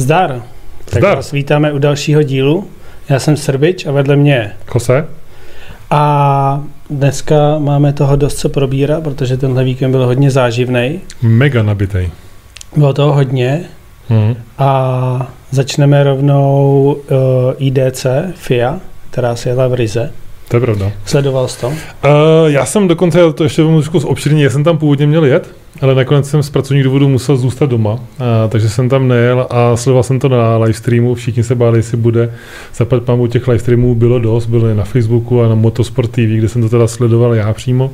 Zdar. Tak Zdar. vás vítáme u dalšího dílu. Já jsem Srbič a vedle mě je. Kose? A dneska máme toho dost co probírat, protože tenhle víkend byl hodně záživný. Mega nabitej. Bylo toho hodně Mhm. a začneme rovnou uh, IDC, FIA, která se jela v Rize. To je pravda. Sledoval jsi to? Uh, já jsem dokonce, to ještě trošku obširně, já jsem tam původně měl jet, ale nakonec jsem z pracovních důvodů musel zůstat doma, uh, takže jsem tam nejel a sledoval jsem to na livestreamu, všichni se báli, jestli bude. Zapad pámu těch livestreamů bylo dost, byly na Facebooku a na Motorsport TV, kde jsem to teda sledoval já přímo.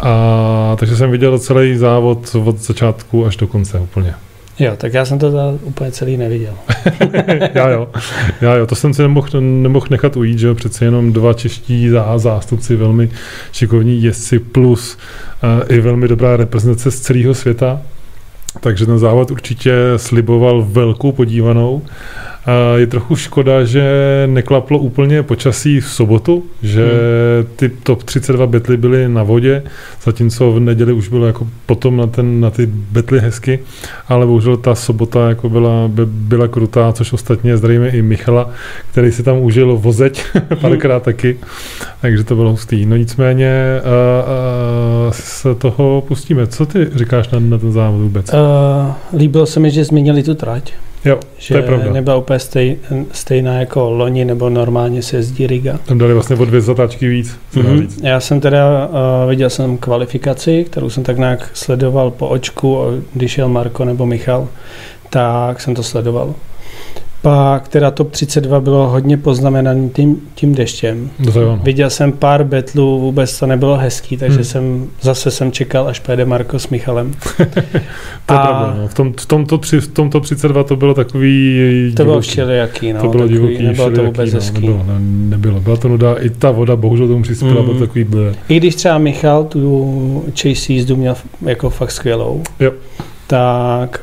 A, takže jsem viděl celý závod od začátku až do konce úplně. Jo, tak já jsem to teda úplně celý neviděl. já jo, já jo, to jsem si nemohl, nemohl nechat ujít, že jo, přece jenom dva čeští zá, zástupci, velmi šikovní jezdci plus uh, i velmi dobrá reprezentace z celého světa, takže ten závod určitě sliboval velkou podívanou. Uh, je trochu škoda, že neklaplo úplně počasí v sobotu, že hmm. ty top 32 betly byly na vodě, zatímco v neděli už bylo jako potom na, ten, na ty betly hezky, ale bohužel ta sobota jako byla, by, byla krutá, což ostatně zdravíme i Michala, který si tam užil vozeť párkrát taky, takže to bylo hustý. No nicméně uh, uh, se toho pustíme. Co ty říkáš na, na ten závod vůbec? Uh, líbilo se mi, že změnili tu trať. Jo, že to je pravda. nebyla úplně stej, stejná jako loni, nebo normálně se jezdí Riga. Tam dali vlastně o dvě zatáčky víc, mm-hmm. Já jsem teda uh, viděl jsem kvalifikaci, kterou jsem tak nějak sledoval po očku, když jel Marko nebo Michal, tak jsem to sledoval. Pak teda top 32 bylo hodně poznamenaný tím, tím deštěm. To Viděl jsem pár betlů, vůbec to nebylo hezký, takže hmm. jsem zase jsem čekal, až pojede Marko s Michalem. to je a pravda, no. v, tom, v, tomto, v tomto 32 to bylo takový To bylo všelijaký, no. To bylo takový, divoký, nebylo to vůbec no, hezký. Nebylo, ne, nebylo, byla to nuda, i ta voda bohužel tomu přispěla, mm. byl takový blé. I když třeba Michal tu chase jízdu měl jako fakt skvělou, jo. tak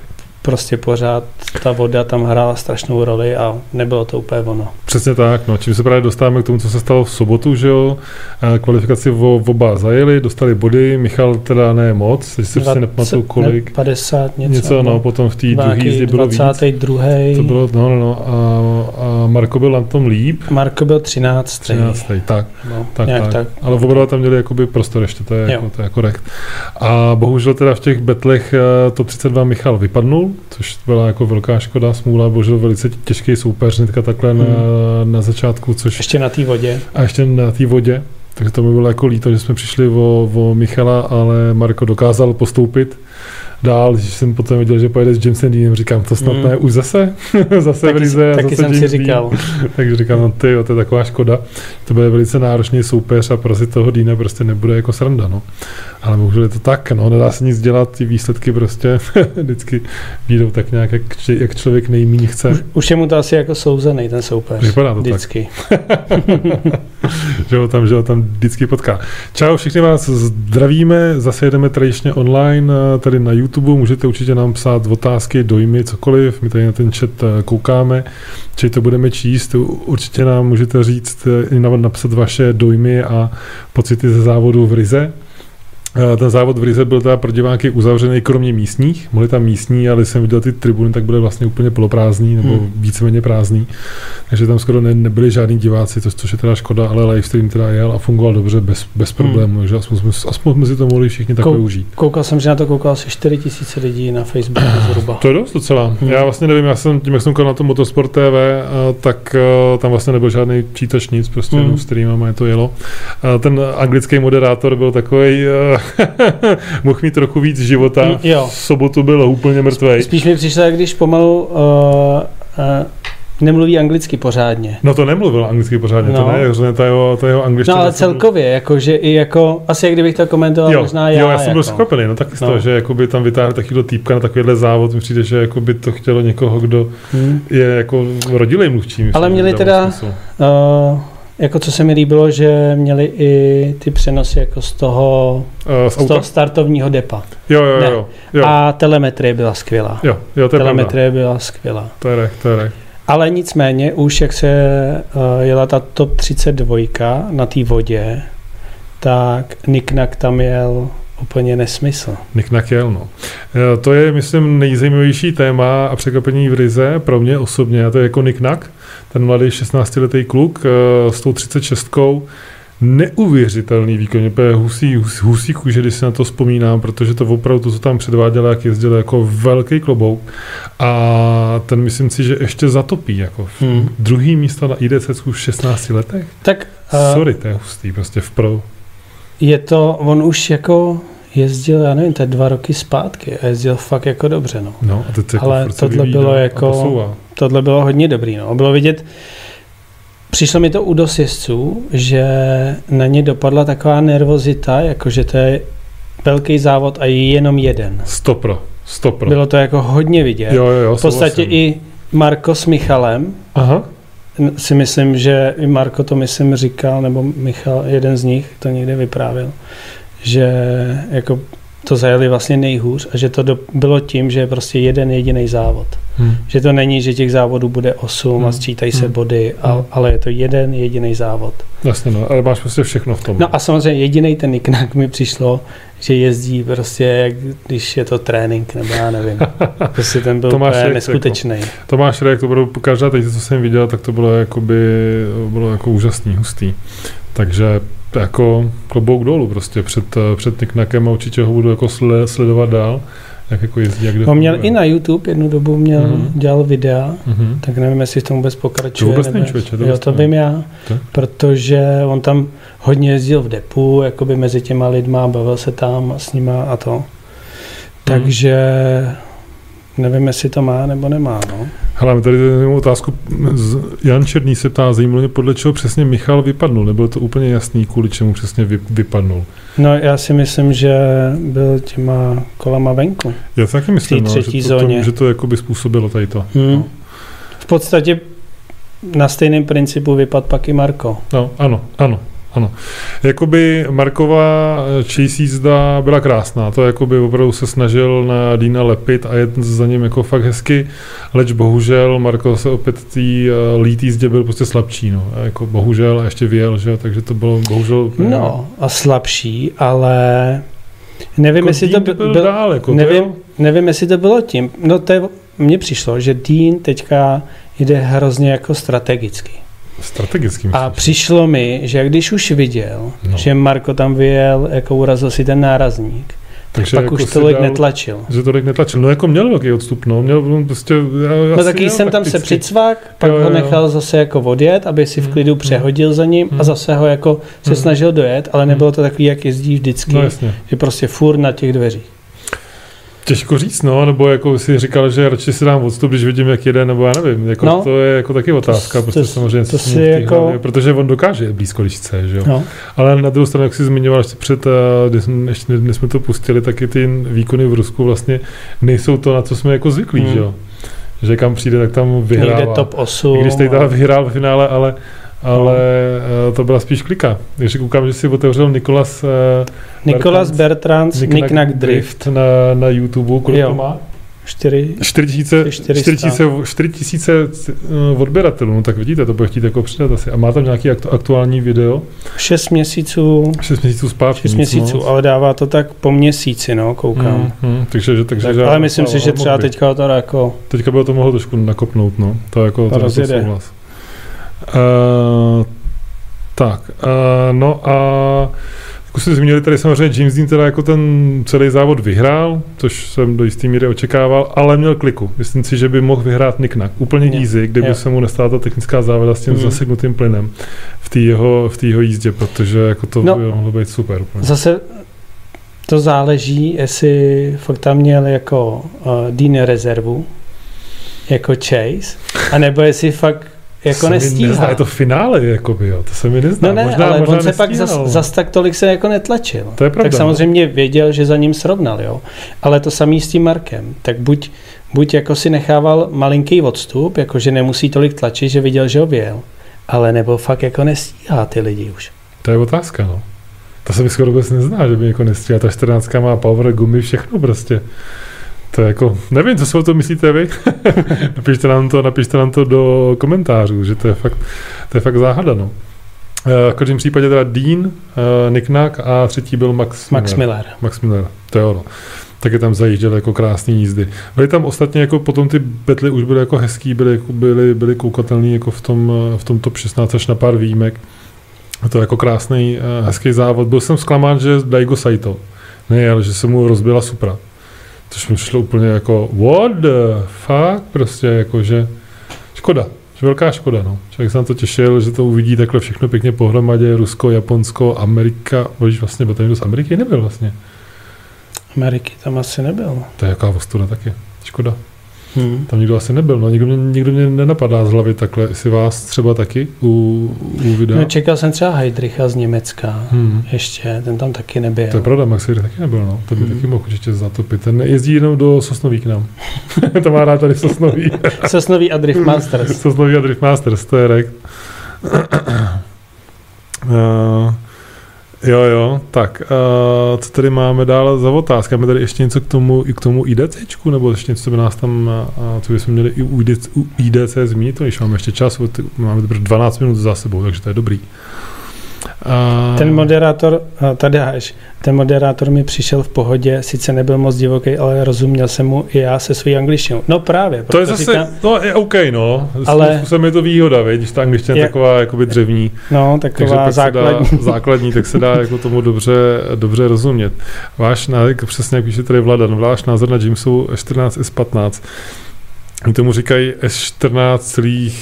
prostě pořád ta voda tam hrála strašnou roli a nebylo to úplně ono. Přesně tak, no, čím se právě dostáváme k tomu, co se stalo v sobotu, že jo, kvalifikaci v, oba zajeli, dostali body, Michal teda ne moc, teď si prostě nepamatuju kolik. 50 něco. Něco, no, potom v té druhé jízdě bylo 22. víc. To bylo, no, no, no, a, a Marko byl na tom líp. Marko byl 13. 13. tak, no, tak, tak. tak. Ale v oba tam měli jakoby prostor ještě, to je, jako, to je korekt. A bohužel teda v těch betlech to 32 Michal vypadnul, což byla jako velká škoda, smůla, bohužel velice těžký soupeř hnedka takhle hmm. na, na začátku, což... Ještě na té vodě. A ještě na té vodě, takže to mi bylo jako líto, že jsme přišli o, o Michala, ale Marko dokázal postoupit dál, když jsem potom viděl, že pojede s Jamesem Deanem, říkám, to snad mm. ne, už zase, zase taky, v Rize, taky zase jsem si říkal. Takže říkám, no ty, jo, to je taková škoda. To bude velice náročný soupeř a prostě toho Dýna prostě nebude jako sranda, no. Ale bohužel je to tak, no, nedá se nic dělat, ty výsledky prostě vždycky výjdou tak nějak, jak, jak člověk nejméně chce. Už, už je mu to asi jako souzený ten soupeř. Vypadá to vždycky. tak. že ho tam, že ho tam vždycky potká. Čau, všichni vás zdravíme, zase jedeme tradičně online, tady na YouTube, můžete určitě nám psát otázky, dojmy, cokoliv, my tady na ten chat koukáme, či to budeme číst, určitě nám můžete říct, napsat vaše dojmy a pocity ze závodu v Rize. Ten závod v Rize byl teda pro diváky uzavřený kromě místních. Mohli tam místní, ale když jsem viděl ty tribuny, tak byly vlastně úplně poloprázdný nebo hmm. víceméně prázdný. Takže tam skoro ne, nebyli žádní diváci, což, což je teda škoda, ale livestream teda jel a fungoval dobře, bez, bez problémů. Hmm. Takže aspoň jsme, aspoň jsme si to mohli všichni takhle Kou, užít. Koukal jsem, že na to koukal asi 4 tisíce lidí na Facebooku zhruba. To je dost docela. Hmm. Já vlastně nevím, já jsem tím, jak jsem na tom Motorsport TV, tak tam vlastně nebyl žádný čítač nic, prostě hmm. jenom stream a je to jelo. Ten anglický moderátor byl takový mohl mít trochu víc života. Mm, jo. V sobotu byl úplně mrtvý. Spíš mi přišlo, když pomalu uh, uh, nemluví anglicky pořádně. No to nemluvil anglicky pořádně, No. to ne, hrozně ta jeho, ta jeho angličtina. No ale celkově, jakože i jako, asi jak kdybych to komentoval Jo, možná já. jo, já jsem byl jako. překvapený, no taky z No. toho, že jakoby tam vytáhli takovýhle týpka na takovýhle závod, mi přijde, že jakoby to chtělo někoho, kdo Hmm. je jako rodilej mluvčí. myslím, Ale že měli teda-. Uh, jako co se mi líbilo, že měli i ty přenosy jako z toho, Uh, z z toho startovního depa. Jo, jo, jo, jo, A telemetrie byla skvělá. jo, jo, to je pravda. telemetrie byla skvělá. To je to je. Ale nicméně, už jak se uh, jela ta top 32 na té vodě, tak Niknak tam jel úplně nesmysl. Nick Nakiel, no. E, To je, myslím, nejzajímavější téma a překvapení v Rize pro mě osobně. A to je jako Nick Nak, ten mladý 16-letý kluk e, s tou 36 neuvěřitelný výkon, úplně husí, hus- husí kůže, když si na to vzpomínám, protože to opravdu, to, co tam předváděl, jak jezdil, jako velký klobouk a ten myslím si, že ještě zatopí, jako Hmm. druhý místo na IDC v 16 letech. Tak uh, Sorry, to je hustý, prostě v pro. je to, on už jako jezdil, já nevím, to je dva roky zpátky a jezdil fakt jako dobře, no. No, a teď Ale jako se tohle vyvíjí bylo jako-. Tohle bylo hodně dobrý, no. Bylo vidět, přišlo mi to u dost jezdců, že na ně dopadla taková nervozita, jako že to je velký závod a je jenom jeden. Stopro, stopro. Bylo to jako hodně vidět. Jo, jo, jo, v podstatě souhlasím. i Marko s Michalem, Aha, si myslím, že i Marko to myslím říkal, nebo Michal, jeden z nich to někde vyprávěl, že jako to zajeli vlastně nejhůř a že to do, bylo tím, že je prostě jeden jediný závod. hm. Že to není, že těch závodů bude 8 a Hmm. sčítají se Hmm. body, a, Hmm. ale je to jeden jediný závod. jasně, no, ale máš prostě všechno v tom. No a samozřejmě jediný ten Niknak mi přišlo, že jezdí prostě, jak když je to trénink, nebo já nevím. Prostě ten byl Tomáš úplně Rejk, neskutečný. Tomáš Rejek, to bylo každá teď, co jsem viděl, tak to bylo jakoby, bylo jako úžasný, hustý. Takže jako klobouk dolů prostě před, eh, před Niknakem a určitě ho budu jako sle- sledovat dál, jak jako jezdí, jak On měl i na YouTube, jednu dobu měl, Mhm. dělal videa, Mhm. tak nevím, jestli v tom vůbec To pokračuje. vůbec nebo- nevím, člověče, to jo, to vím já, To? protože on tam hodně jezdil v depu, jakoby mezi těma lidma, bavil se tam s nima a to. Takže nevím, jestli to má nebo nemá, no. Hele, my tady zajímavou otázku. Jan Černý se ptá, zajímalo mě, podle čeho přesně Michal vypadnul. Nebylo to úplně jasný, kvůli čemu přesně vy, vypadnul. No já si myslím, že byl těma kolama venku. Já si taky myslím, no, že, to, zóně. to, že to jakoby způsobilo tady to. Hmm. No. V podstatě na stejném principu vypad pak i Marko. No, ano, ano, ano. Jakoby Marková chase jízda byla krásná, to jakoby opravdu se snažil na Dýna lepit a jet za ním jako fakt hezky, leč bohužel Marko se opět tý uh, lead jízdě byl prostě slabší, no. A jako bohužel a ještě vyjel, že jo, takže to bylo bohužel úplně- No a slabší, ale nevím, jako jestli to Dean by, byl, byl, dál, jako nevím, to, nevím, jestli to bylo tím. No to je, mně přišlo, že Dean teďka jde hrozně jako strategicky. Strategicky A přišlo mi, že když už viděl, No. že Marko tam vyjel, jako urazil si ten nárazník, Takže pak jako už tolik dal- netlačil. Že tolik netlačil. No jako měl velký odstup, no. Měl prostě... Já, No taky jsem tam se přicvak, pak Jo, jo, ho nechal zase jako odjet, aby si v Hmm, klidu hmm. přehodil za ním Hmm. a zase ho jako se Hmm. snažil dojet, ale nebylo to takový, jak jezdí vždycky, No jasně. že prostě furt na těch dveřích. Těžko říct, no, nebo jako si říkal, že radši si dám odstup, když vidím, jak jede, nebo já nevím. Jako No. to je jako taky otázka, To- prostě to- samozřejmě, to si jako- hlavě- protože on dokáže blízko, když chce, že jo. No. Ale na druhou stranu, jak jsi zmiňoval ještě před, eh, když jsme, než jsme to pustili, taky ty výkony v Rusku vlastně nejsou to, na co jsme jako zvyklí, Hmm. že jo. Že kam přijde, tak tam vyhrává. Někde top 8. I když tady teda vyhrál v finále, ale, ale no. to byla spíš klika. Takže koukám, že si otevřel Nikolas uh, Nikolas Bertrand, Nick Nack Drift. na, na YouTube. Kolik Jo. to má? 4. 4000 400. 4000 4000 uh, odběratelů, no tak vidíte, to bude chtít jako přidat asi. A má tam nějaký aktu, aktuální video? 6 měsíců, 6 měsíců zpátky. 6 nic měsíců, moc. ale dává to tak po měsíci, no, koukám. Hmm, hmm, takže, že, takže, tak, ale myslím si, že třeba teďka to jako, Teďka by to mohlo trošku nakopnout, no. To jako, to jako rozjede. souhlas. Uh, tak, uh, no a jako jste zmínili, tady samozřejmě James Dean teda jako ten celý závod vyhrál, což jsem do jisté míry očekával, ale měl kliku. Myslím si, že by mohl vyhrát Nick Nack. Úplně Jo. easy, kdyby Jo. se mu nestala ta technická závada s tím Mhm. zaseknutým plynem v té jeho, v té jeho jízdě, protože jako to No. by mohlo být super. Úplně. zase to záleží, jestli fakt tam měl jako uh, Dean rezervu, jako Chase, anebo jestli fakt jako se mi nestíhá. Nezná, je to finále, jakoby, jo. to se mi nezná. No ne, možná, ale možná on se pak zas, nestíhal. zas tak tolik se jako netlačil. To je pravda, tak no. samozřejmě věděl, že za ním srovnal, jo. Ale to samý s tím Markem. Tak buď, buď jako si nechával malinký odstup, jako že nemusí tolik tlačit, že viděl, že ho věl, ale nebo fakt jako nestíhá ty lidi už. To je otázka, no. To se mi skoro vůbec nezná, že by jako nestíhá. Ta 14 má power, gumy, všechno prostě. To je jako, nevím, co si o to myslíte vy. napište, nám to, napište nám to do komentářů, že to je fakt, to je fakt záhada, no. v každém případě teda Dean, uh, Nick Nack a třetí byl Max, Max Miller. Max Miller, to je ono. Taky tam zajížděl jako krásný jízdy. Byly tam ostatně jako potom ty betly už byly jako hezký, byly, jako, byly, byly koukatelný jako v tom, v tom top 16 až na pár výjimek. A to jako krásný, hezký závod. Byl jsem zklamán, že Daigo Saito nejel, že se mu rozbila Supra. Což mi přišlo úplně jako what the fuck, prostě jako, že škoda, že velká škoda, no. Člověk se na to těšil, že to uvidí takhle všechno pěkně pohromadě, Rusko, Japonsko, Amerika, bož vlastně, bo z Ameriky nebyl vlastně. Ameriky tam asi nebyl. To je jaká ostuda taky, škoda. Hmm. Tam nikdo asi nebyl, no nikdo mě, nikdo mě nenapadá z hlavy takhle, jestli vás třeba taky u, u videa. No, čekal jsem třeba Heidricha z Německa, hmm. ještě, ten tam taky nebyl. To je pravda, Max Heidrich taky nebyl, no, to by hmm. taky mohl určitě zatopit, ten jezdí jenom do Sosnoví k nám, to má rád tady Sosnoví. Sosnoví a Drift Masters. Sosnoví a Drift Masters, to je rek. uh, Jo, jo, tak uh, co tady máme dál za otázky? Máme tady ještě něco k tomu, i k tomu IDCčku, nebo ještě něco, co by nás tam, uh, co bychom měli i u IDC, u IDC zmínit, když máme ještě čas, máme 12 minut za sebou, takže to je dobrý. A... Ten moderátor, tady až, ten moderátor mi přišel v pohodě, sice nebyl moc divoký, ale rozuměl jsem mu i já se svou angličtinou. No právě. To je zase, říkám, no je OK, no. Ale jsem je to výhoda, víš, když ta angličtina je taková jakoby dřevní. No, taková základní. Dá, základní, tak se dá jako tomu dobře, dobře rozumět. Váš názor, přesně jak píše tady Vladan, váš názor na Jamesu 14 S15. Oni tomu říkají S14,5.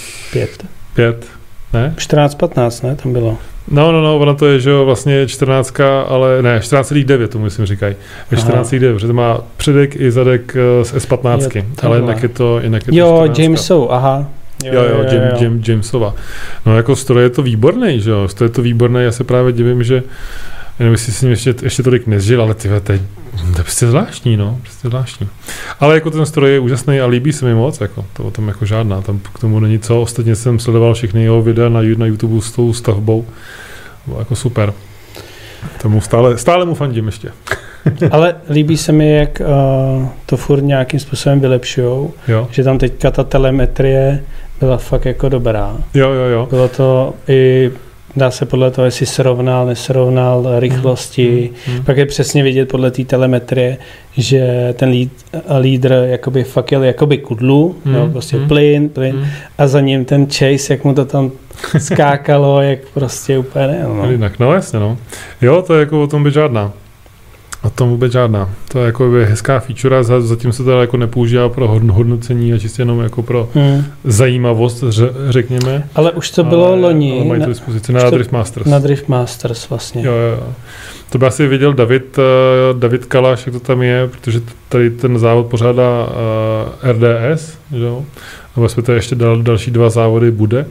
5. Ne? 14-15, ne? Tam bylo. No, no, no, ono to je, že jo, vlastně 14, ale ne, 14,9 tomu myslím říkají. 14,9, protože to má předek i zadek eh, z S15, jo, ale jinak je to, jinak je jo, to 14. Jamesou, aha. Jo, jo, jo, jo, jo. Jam, Jamesova. No jako stroj je to výborný, že jo, stroj je to výborný, já se právě divím, že Jenom jestli s ním ještě, ještě tolik nezžil, ale ty to je, to je prostě zvláštní, no, prostě zvláštní. Ale jako ten stroj je úžasný a líbí se mi moc, jako, to o tom jako žádná, tam k tomu není co. Ostatně jsem sledoval všechny jeho videa na, na YouTube s tou stavbou. Bylo jako super. Tomu stále, stále mu fandím ještě. Ale líbí se mi, jak uh, to furt nějakým způsobem vylepšujou, že tam teďka ta telemetrie byla fakt jako dobrá. Jo, jo, jo. Bylo to i Dá se podle toho, jestli srovnal, nesrovnal rychlosti. Mm, mm. Pak je přesně vidět podle té telemetrie, že ten líd, lídr jakoby fakt jel jakoby kudlu, mm, jo, prostě mm, plyn, plyn. Mm. A za ním ten chase, jak mu to tam skákalo, jak prostě úplně ne. No. Jinak, no jasně, no. Jo, to je jako o tom by žádná. O tom vůbec žádná. To je jako hezká feature, zatím se to jako nepoužívá pro hodnocení a čistě jenom jako pro hmm. zajímavost, řekněme. Ale už to bylo ale, loni. Ale mají to dispozici na, na Drift Masters. Na Drift Masters vlastně. Jo, jo. To by asi viděl David, uh, David Kalaš, jak to tam je, protože tady ten závod pořádá eh, RDS, jo? a vlastně to ještě dal, další dva závody bude.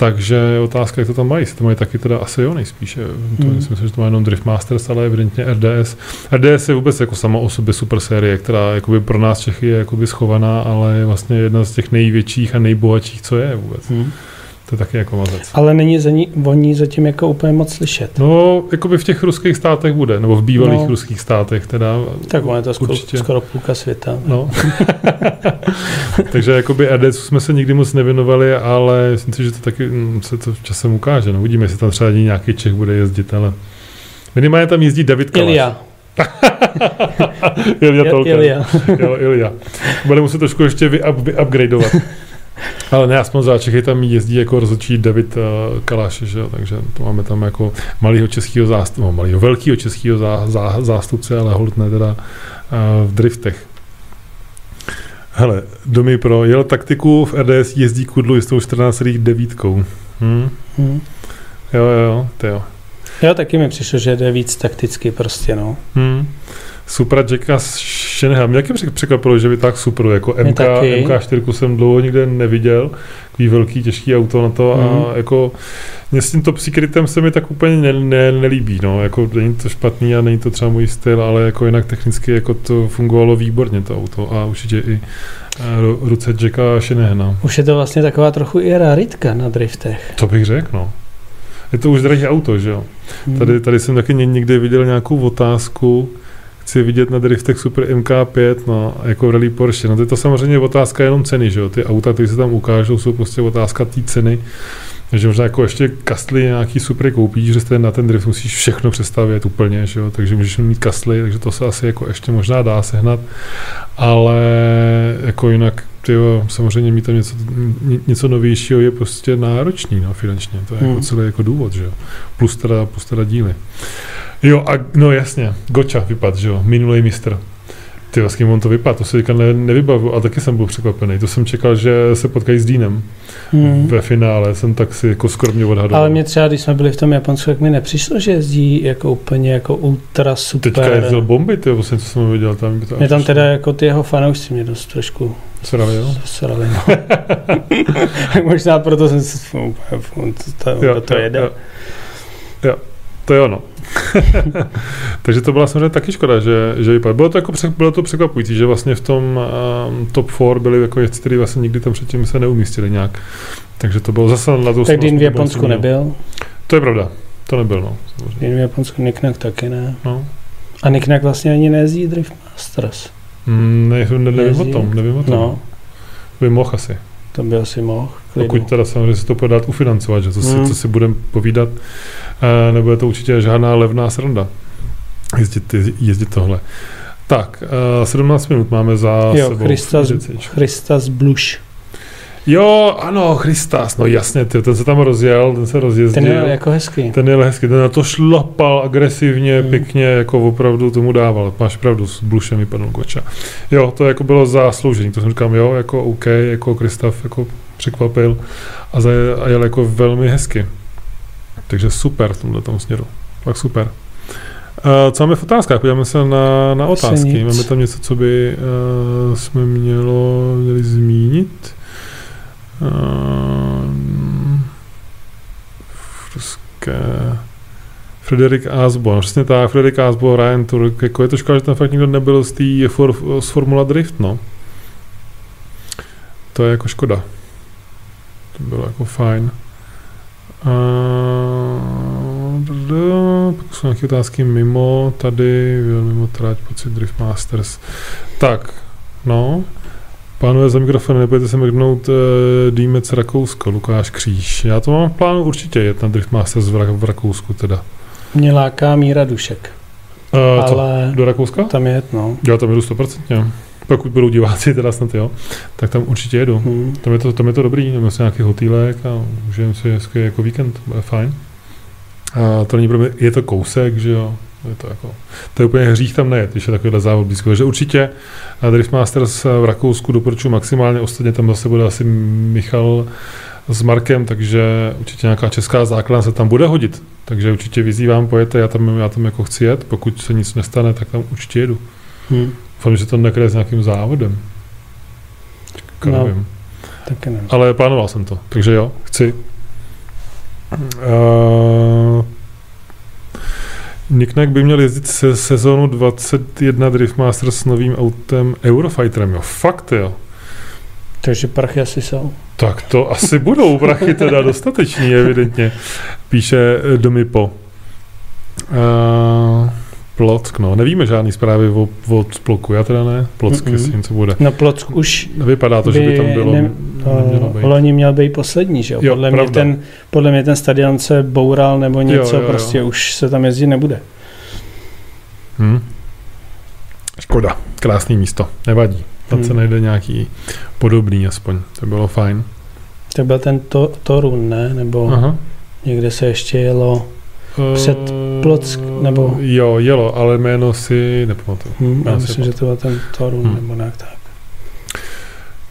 Takže je otázka, jak to tam mají. to mají taky teda asi jo nejspíše. To hmm. myslím, že to má jenom Drift Masters, ale evidentně RDS. RDS je vůbec jako sama o sobě super série, která jakoby pro nás Čechy je jakoby schovaná, ale je vlastně jedna z těch největších a nejbohatších, co je vůbec. Hmm. To je taky jako mazec. Ale není za ní, o ní zatím jako úplně moc slyšet. No, jako by v těch ruských státech bude, nebo v bývalých no. ruských státech teda. Tak on je to skoro, skoro půlka světa. No. Takže jako by RDC jsme se nikdy moc nevěnovali, ale myslím si, že to taky mm, se to časem ukáže. No, uvidíme, jestli tam třeba nějaký Čech bude jezdit, ale minimálně tam jezdí David Kalaš. Ilia. Ilia Tolka. Ilia. jo, Ilia. Bude muset trošku ještě vy-upgradeovat. Ale ne, aspoň za Čechy tam jezdí jako rozhodčí David uh, Kalaš, že? takže to máme tam jako malého českého zástupce, no, malého velkého českého zá, zá, zástupce, ale hold ne teda uh, v driftech. Hele, Domy pro jel taktiku, v RDS jezdí kudlu s tou 14,9. Hm? Hmm. Jo, jo, jo, to jo. Jo, taky mi přišlo, že jde víc takticky prostě, no. Hmm. Supra Jacka Shanahan. Mě taky překvapilo, že by tak super, jako MK, MK4 jsem dlouho nikde neviděl, takový velký, těžký auto na to mm. a mhm. jako mě s tím top secretem se mi tak úplně ne, ne, nelíbí, no, jako není to špatný a není to třeba můj styl, ale jako jinak technicky jako to fungovalo výborně to auto a určitě i eh, ruce Jacka Shanahana. Už je to vlastně taková trochu i raritka na driftech. To bych řekl, no. Je to už drahé auto, že jo. Hmm. Tady, tady jsem taky někde viděl nějakou otázku, chci vidět na driftech Super MK5, no, jako rally Porsche. No to je to samozřejmě otázka jenom ceny, že jo? Ty auta, které se tam ukážou, jsou prostě otázka té ceny. Takže možná jako ještě kastly nějaký super koupíš, že na ten drift musíš všechno přestavět úplně, že jo? takže můžeš mít kastly, takže to se asi jako ještě možná dá sehnat, ale jako jinak tyjo, samozřejmě mít tam něco, něco novějšího je prostě náročný no, finančně, to je jako hmm. jako celý jako důvod, že jo? Plus teda, plus teda díly. Jo, a no jasně, Goča vypad, že jo, minulý mistr. Ty, s kým on to vypadá, to se teďka ne, nevybavu a taky jsem byl překvapený. To jsem čekal, že se potkají s Dínem hmm. ve finále, jsem tak si jako skromně odhadoval. Ale mě třeba, když jsme byli v tom Japonsku, tak mi nepřišlo, že jezdí jako úplně jako ultra super. Teďka jezdil bomby, ty, vlastně, co jsem viděl tam. To mě tam teda jako ty jeho fanoušci mě dost trošku Srali, jo? Srali, no. Možná proto jsem si to, to, to, to jede. Jo. jo, to je ono. Takže to byla samozřejmě taky škoda, že, že vypadlo. Bylo to, jako, bylo to překvapující, že vlastně v tom um, top 4 byli jako jezdci, kteří vlastně nikdy tam předtím se neumístili nějak. Takže to bylo zase na to. Tak Dean v Japonsku nebyl? To je pravda, to nebyl, no. Dean v Japonsku, Niknak taky ne. No. A Niknak vlastně ani nejezdí Drift Masters. Mm, ne, ne, nevím o tom, nevím o tom. No. By mohl asi. To by asi mohl. Pokud teda samozřejmě se to bude dát ufinancovat, že to si, hmm. co si budeme povídat, uh, nebude to určitě žádná levná sranda jezdit, jezdit tohle. Tak, uh, 17 minut máme za jo, sebou. Christas, Christas Blush. Jo, ano, Christas, no jasně, ty, ten se tam rozjel, ten se rozjezdil. Ten je jako hezký. Ten je hezký, ten na to šlapal agresivně, hmm. pěkně, jako opravdu tomu dával. Máš pravdu, s Blušem vypadnul Koča. Jo, to jako bylo zásloužení, to jsem říkám, jo, jako OK, jako Kristav jako překvapil a, za, a jel jako velmi hezky. Takže super v tomhle tom směru. Fakt super. Uh, co máme v otázkách? Podíváme se na, na otázky. Máme tam něco, co by uh, jsme mělo, měli zmínit. Uh, ruské... Frederik Asbo, přesně tak, Frederik Asbo, Ryan Turk, jako je to škoda, že tam fakt nikdo nebyl z, tý, for, z Formula Drift, no. To je jako škoda. To bylo jako fajn. Uh, pak jsou nějaké otázky mimo tady, mimo trať, pocit Drift Masters. Tak, no, Pánové za mikrofon, nebudete se mrknout uh, Dýmec Rakousko, Lukáš Kříž. Já to mám v plánu určitě jet na Drift Masters v, v Rakousku teda. Mě láká Míra Dušek. Uh, ale co, do Rakouska? Tam je, no. Já tam jedu 100%. Pokud budou diváci teda snad, jo, tak tam určitě jedu. Hmm. Tam, je to, tam je to dobrý, tam je nějaký hotýlek a užijeme si hezky jako víkend, bude fajn. A to není problém, je to kousek, že jo, je to, jako, to je úplně hřích tam nejet, když je takovýhle závod blízko. Takže určitě Drift Masters v Rakousku doporučuji maximálně, ostatně tam zase bude asi Michal s Markem, takže určitě nějaká česká základna se tam bude hodit. Takže určitě vyzývám, pojete, já tam, já tam jako chci jet, pokud se nic nestane, tak tam určitě jedu. Hmm. Doufám, že to nekryje s nějakým závodem. Tak no, nevím. Taky nevím. Ale plánoval jsem to, takže jo, chci. Uh, Nicknack by měl jezdit se sezónu 21 Drift Masters s novým autem Eurofighterem, jo. Fakt, jo. Takže prachy asi jsou. Tak to asi budou prachy teda dostateční, evidentně, píše Domipo. Uh, Plock, no, nevíme žádný zprávy o, o Sploku, já teda ne, Plock, mm-hmm. jestli něco bude. No Plock už Vypadá to, by že by tam bylo, ne, uh, Loni měl být poslední, že jo? jo podle, mě ten, podle mě ten stadion se boural nebo něco, jo, jo, jo. prostě už se tam jezdit nebude. Hmm. Škoda, krásný místo, nevadí. Tam hmm. se najde nějaký podobný aspoň, to bylo fajn. To byl ten to, Torun, ne? Nebo Aha. někde se ještě jelo před Plock, nebo... Jo, jelo, ale jméno si nepamatuju. Hmm, já myslím, že to byl ten Torun, hmm. nebo nějak tak.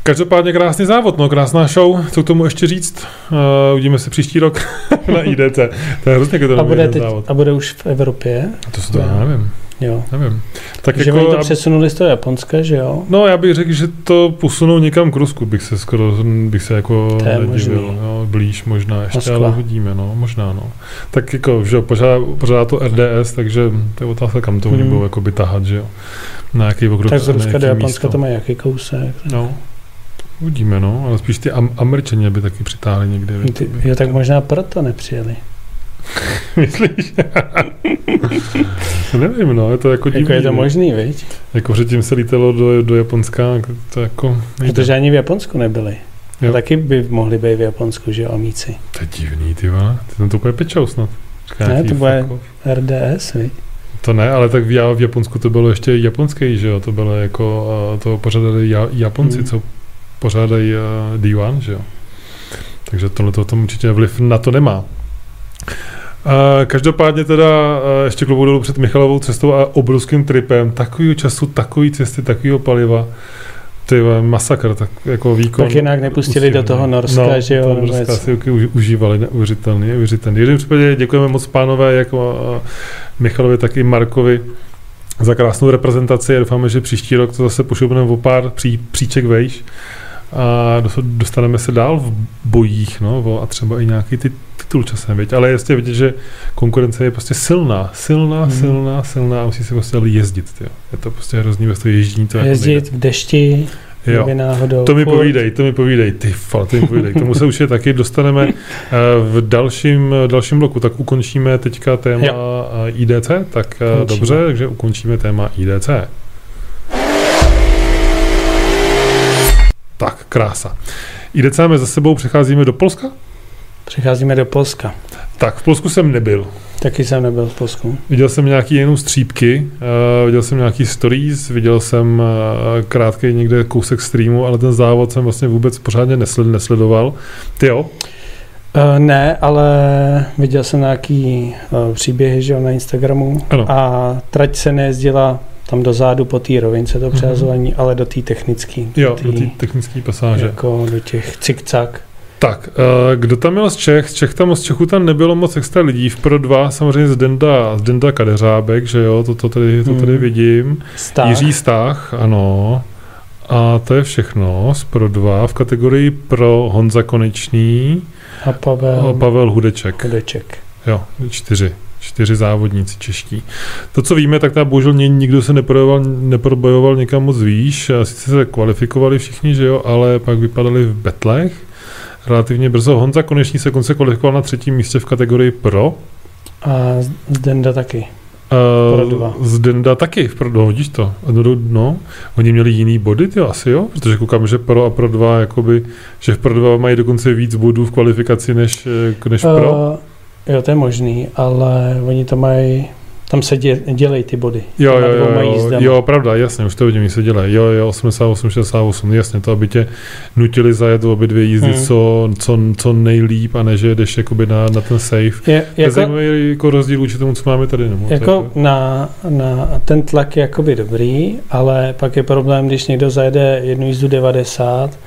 Každopádně krásný závod, no, krásná show, co k tomu ještě říct. Uh, uvidíme se příští rok na IDC. To je hrozně to a bude, teď, závod. a bude už v Evropě? A to se to já nevím. Jo. Nevím. Tak že jako, oni to přesunuli z toho Japonska, že jo? No, já bych řekl, že to posunou někam k Rusku, bych se skoro, bych se jako nedivil. No, blíž možná ještě, Moskva. ale uvidíme, no, možná, no. Tak jako, že pořád, pořád to RDS, takže to je otázka, kam to hmm. oni budou jako by tahat, že jo? Na jaký okruh. Tak z Ruska do Japonska místo. to má jaký kousek. No, Uvidíme, no, ale spíš ty am- američani by taky přitáhli někde. Ty, jo, tak možná proto nepřijeli. Myslíš? Nevím, no, je to jako divný. Jako je to možný, viď? Jako předtím se lítalo do, do Japonska, to jako... Nejde. Protože ani v Japonsku nebyli. Jo. Taky by mohli být v Japonsku, že jo, amíci. To je divný, ty vole. Ty tam to bude pečou snad. Ne, to bude RDS, vi? To ne, ale tak v, v Japonsku to bylo ještě japonský, že jo, to bylo jako, to pořádali Japonci, hmm. co pořádají uh, D1, že jo. Takže tohle to tam určitě vliv na to nemá. Každopádně teda uh, ještě klobouk dolů před Michalovou cestou a obrovským tripem, takový času, takový cesty, takového paliva, ty masakr, tak jako výkon. Tak jinak nepustili usíli, do toho Norska, no, že jo? Norska si užívali, neuvěřitelný, neuvěřitelný. V jednom případě děkujeme moc pánové, jako uh, Michalovi, tak i Markovi za krásnou reprezentaci a doufáme, že příští rok to zase pošoupneme o pár pří, příček vejš a dostaneme se dál v bojích, no, a třeba i nějaký ty titul časem, věď? ale jasně vidět, že konkurence je prostě silná, silná, hmm. silná, silná a musí se prostě jezdit, tyjo. je to prostě hrozný bez toho ježdění. To jako Jezdit jako v dešti, Jo. Náhodou, to mi povídej, to mi povídej, ty fal, to mi povídej. K tomu se už je taky dostaneme eh, v dalším, dalším bloku. Tak ukončíme teďka téma jo. Eh, IDC, tak eh, Končíme. dobře, takže ukončíme téma IDC. Tak, krása. IDC za sebou, přecházíme do Polska? Přecházíme do Polska. Tak, v Polsku jsem nebyl. Taky jsem nebyl v Polsku. Viděl jsem nějaký jenom střípky, uh, viděl jsem nějaký stories, viděl jsem uh, krátký někde kousek streamu, ale ten závod jsem vlastně vůbec pořádně nesled, nesledoval. Ty jo? Uh, ne, ale viděl jsem nějaký uh, příběhy že na Instagramu ano. a trať se nejezdila tam dozadu po té rovince to mhm. přehazování, mm-hmm. ale do té technické. Jo, do té technické pasáže. Jako do těch cikcak. Tak, eh, kdo tam měl z Čech? Z Čech tam z Čechu tam nebylo moc extra lidí. V Pro 2 samozřejmě z Denda, z Denda Kadeřábek, že jo, to, to, tady, to tady hmm. vidím. Stach. Jiří Stach, ano. A to je všechno z Pro 2 v kategorii Pro Honza Konečný a Pavel, a Pavel Hudeček. Hudeček. Jo, čtyři. Čtyři závodníci čeští. To, co víme, tak tam bohužel nikdo se neprobojoval, neprobojoval někam moc výš. Sice se kvalifikovali všichni, že jo, ale pak vypadali v betlech relativně brzo. Honza konečně se konce kvalifikoval na třetím místě v kategorii Pro. A Denda taky. Uh, z Denda taky, v Pro, no, vidíš to. No, no, oni měli jiný body, ty asi jo, protože koukám, že Pro a Pro 2, jakoby, že v Pro 2 mají dokonce víc bodů v kvalifikaci než, než Pro. Uh, jo, to je možný, ale oni to mají tam se dě, dělají ty body. Jo, jo, jo, jo, jo, pravda, jasně, už to vidím, se dělají. Jo, jo, 88, 68, jasně, to, aby tě nutili zajet obě dvě jízdy hmm. co, co, co nejlíp a ne, že jdeš jakoby na, na ten safe. Je, jako, je zajímavý jako rozdíl vůči tomu, co máme tady. Nebo jako to na, na, ten tlak je jakoby dobrý, ale pak je problém, když někdo zajede jednu jízdu 90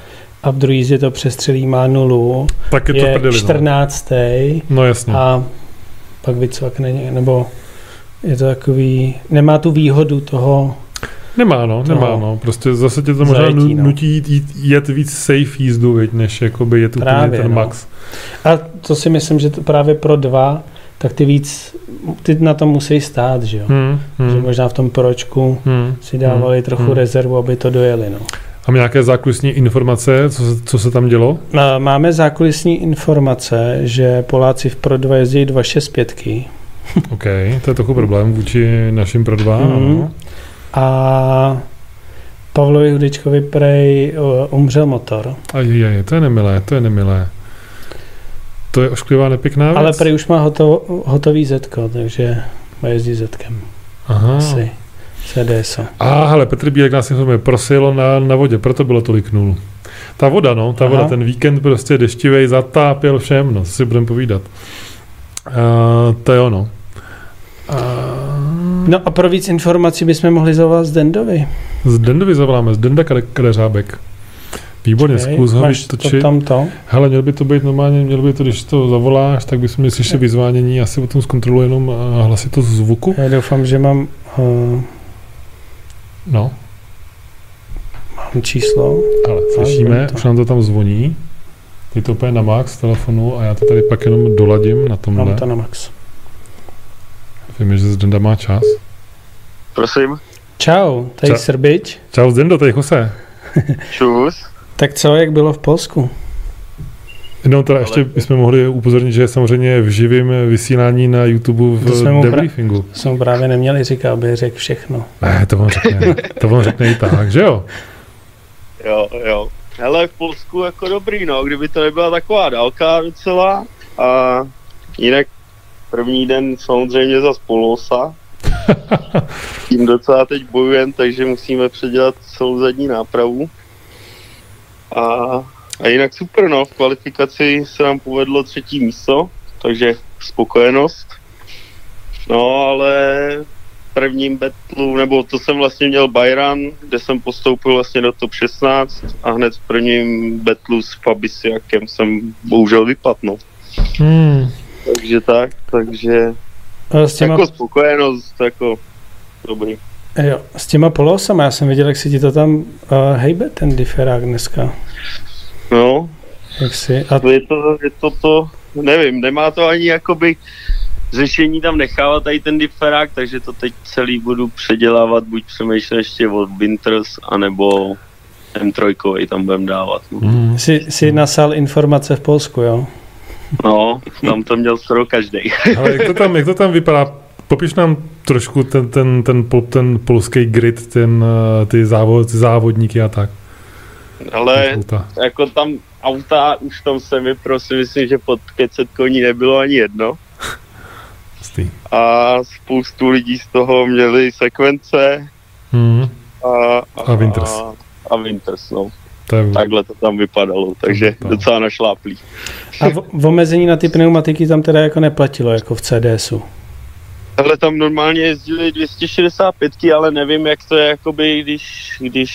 a v druhé jízdě to přestřelí, má nulu, tak je, je to prdeli, 14. No. no jasně. A pak vycvakne, nebo je to takový, nemá tu výhodu toho, Nemá, no, nemá, no. Prostě zase tě to možná zajetí, no. nutí jít, jít, jet víc safe jízdu, veď, než jakoby jet úplně ten no. max. A to si myslím, že to právě pro dva, tak ty víc, ty na tom musí stát, že jo. Hmm, hmm. Že možná v tom pročku hmm, si dávali hmm, trochu hmm. rezervu, aby to dojeli, no. A nějaké zákulisní informace, co se, co se tam dělo? Máme zákulisní informace, že Poláci v Pro 2 jezdí 265 OK, to je trochu problém vůči našim Pro 2. Mm. A Pavlovi Hudečkovi prej umřel motor. Ajajaj, to je nemilé, to je nemilé. To je ošklivá, nepěkná věc. Ale prej už má hoto, hotový zetko, takže má jezdit zetkem. Aha. Asi. CDSO. A hele, Petr Bílek nás informuje, prosilo na, na vodě, proto bylo tolik nul. Ta voda, no, ta Aha. voda, ten víkend prostě deštivej zatápěl všem, no, co si budeme povídat. Uh, to je ono. Uh, no a pro víc informací bychom mohli zavolat z Dendovi. Z Dendovi zavoláme, z Denda Kadeřábek. Výborně, zkus ho vytočit. To tam to? Hele, měl by to být normálně, měl by to, když to zavoláš, tak bys měl slyšet vyzvánění, asi potom zkontroluji jenom hlasitost zvuku. Já doufám, že mám... Uh, no. Mám číslo. Ale slyšíme, už nám to tam zvoní. Je to úplně na max telefonu a já to tady pak jenom doladím na tomhle. Mám to na max. Vím, že Zdenda má čas. Prosím. Čau, tady Ča- Srbič. Čau Zdendo, tady Jose. Čus. tak co, jak bylo v Polsku? No teda ještě bychom mohli upozornit, že samozřejmě v živém vysílání na YouTube v debriefingu. To jsme právě neměli říkat, aby řekl všechno. Ne, to vám řekne, to vám řekne i tak, že jo? Jo, jo. Hele, v Polsku jako dobrý, no, kdyby to nebyla taková dálka docela a jinak první den samozřejmě za Polosa. Tím docela teď bojujem, takže musíme předělat celou zadní nápravu. A, a jinak super, no, v kvalifikaci se nám povedlo třetí místo, takže spokojenost. No, ale v prvním betlu, nebo to jsem vlastně měl Bayern, kde jsem postoupil vlastně do top 16 a hned v prvním betlu s Fabisiakem jsem bohužel vypadl, no. Hmm. Takže tak, takže s těma, jako spokojenost, jako dobrý. jo, s těma polosama, já jsem viděl, jak si ti to tam uh, hejbe, ten diferák dneska. No, Jak si, a je to, je to to, nevím, nemá to ani jakoby řešení tam nechávat tady ten diferák, takže to teď celý budu předělávat, buď přemýšlím ještě od Winters, anebo M3 tam budem dávat. No. Hmm. si, si nasal informace v Polsku, jo? no, tam to měl skoro každý. Ale jak to tam, jak to tam vypadá? Popiš nám trošku ten, ten, ten, pol- ten polský grid, ten, eh, ty, závod, ty závodníky a tak. Ale Auta. jako tam auta už v tom semi, prosím, myslím, že pod 500 koní nebylo ani jedno. A spoustu lidí z toho měli sekvence Hmm. a, A Winters. A, a Winters, no. To je, Takhle to tam vypadalo, takže No. docela našláplý. A v, v omezení na ty pneumatiky tam teda jako neplatilo, jako v CDSu. Ale tam normálně jezdili 265, ale nevím, jak to je, jakoby, když, když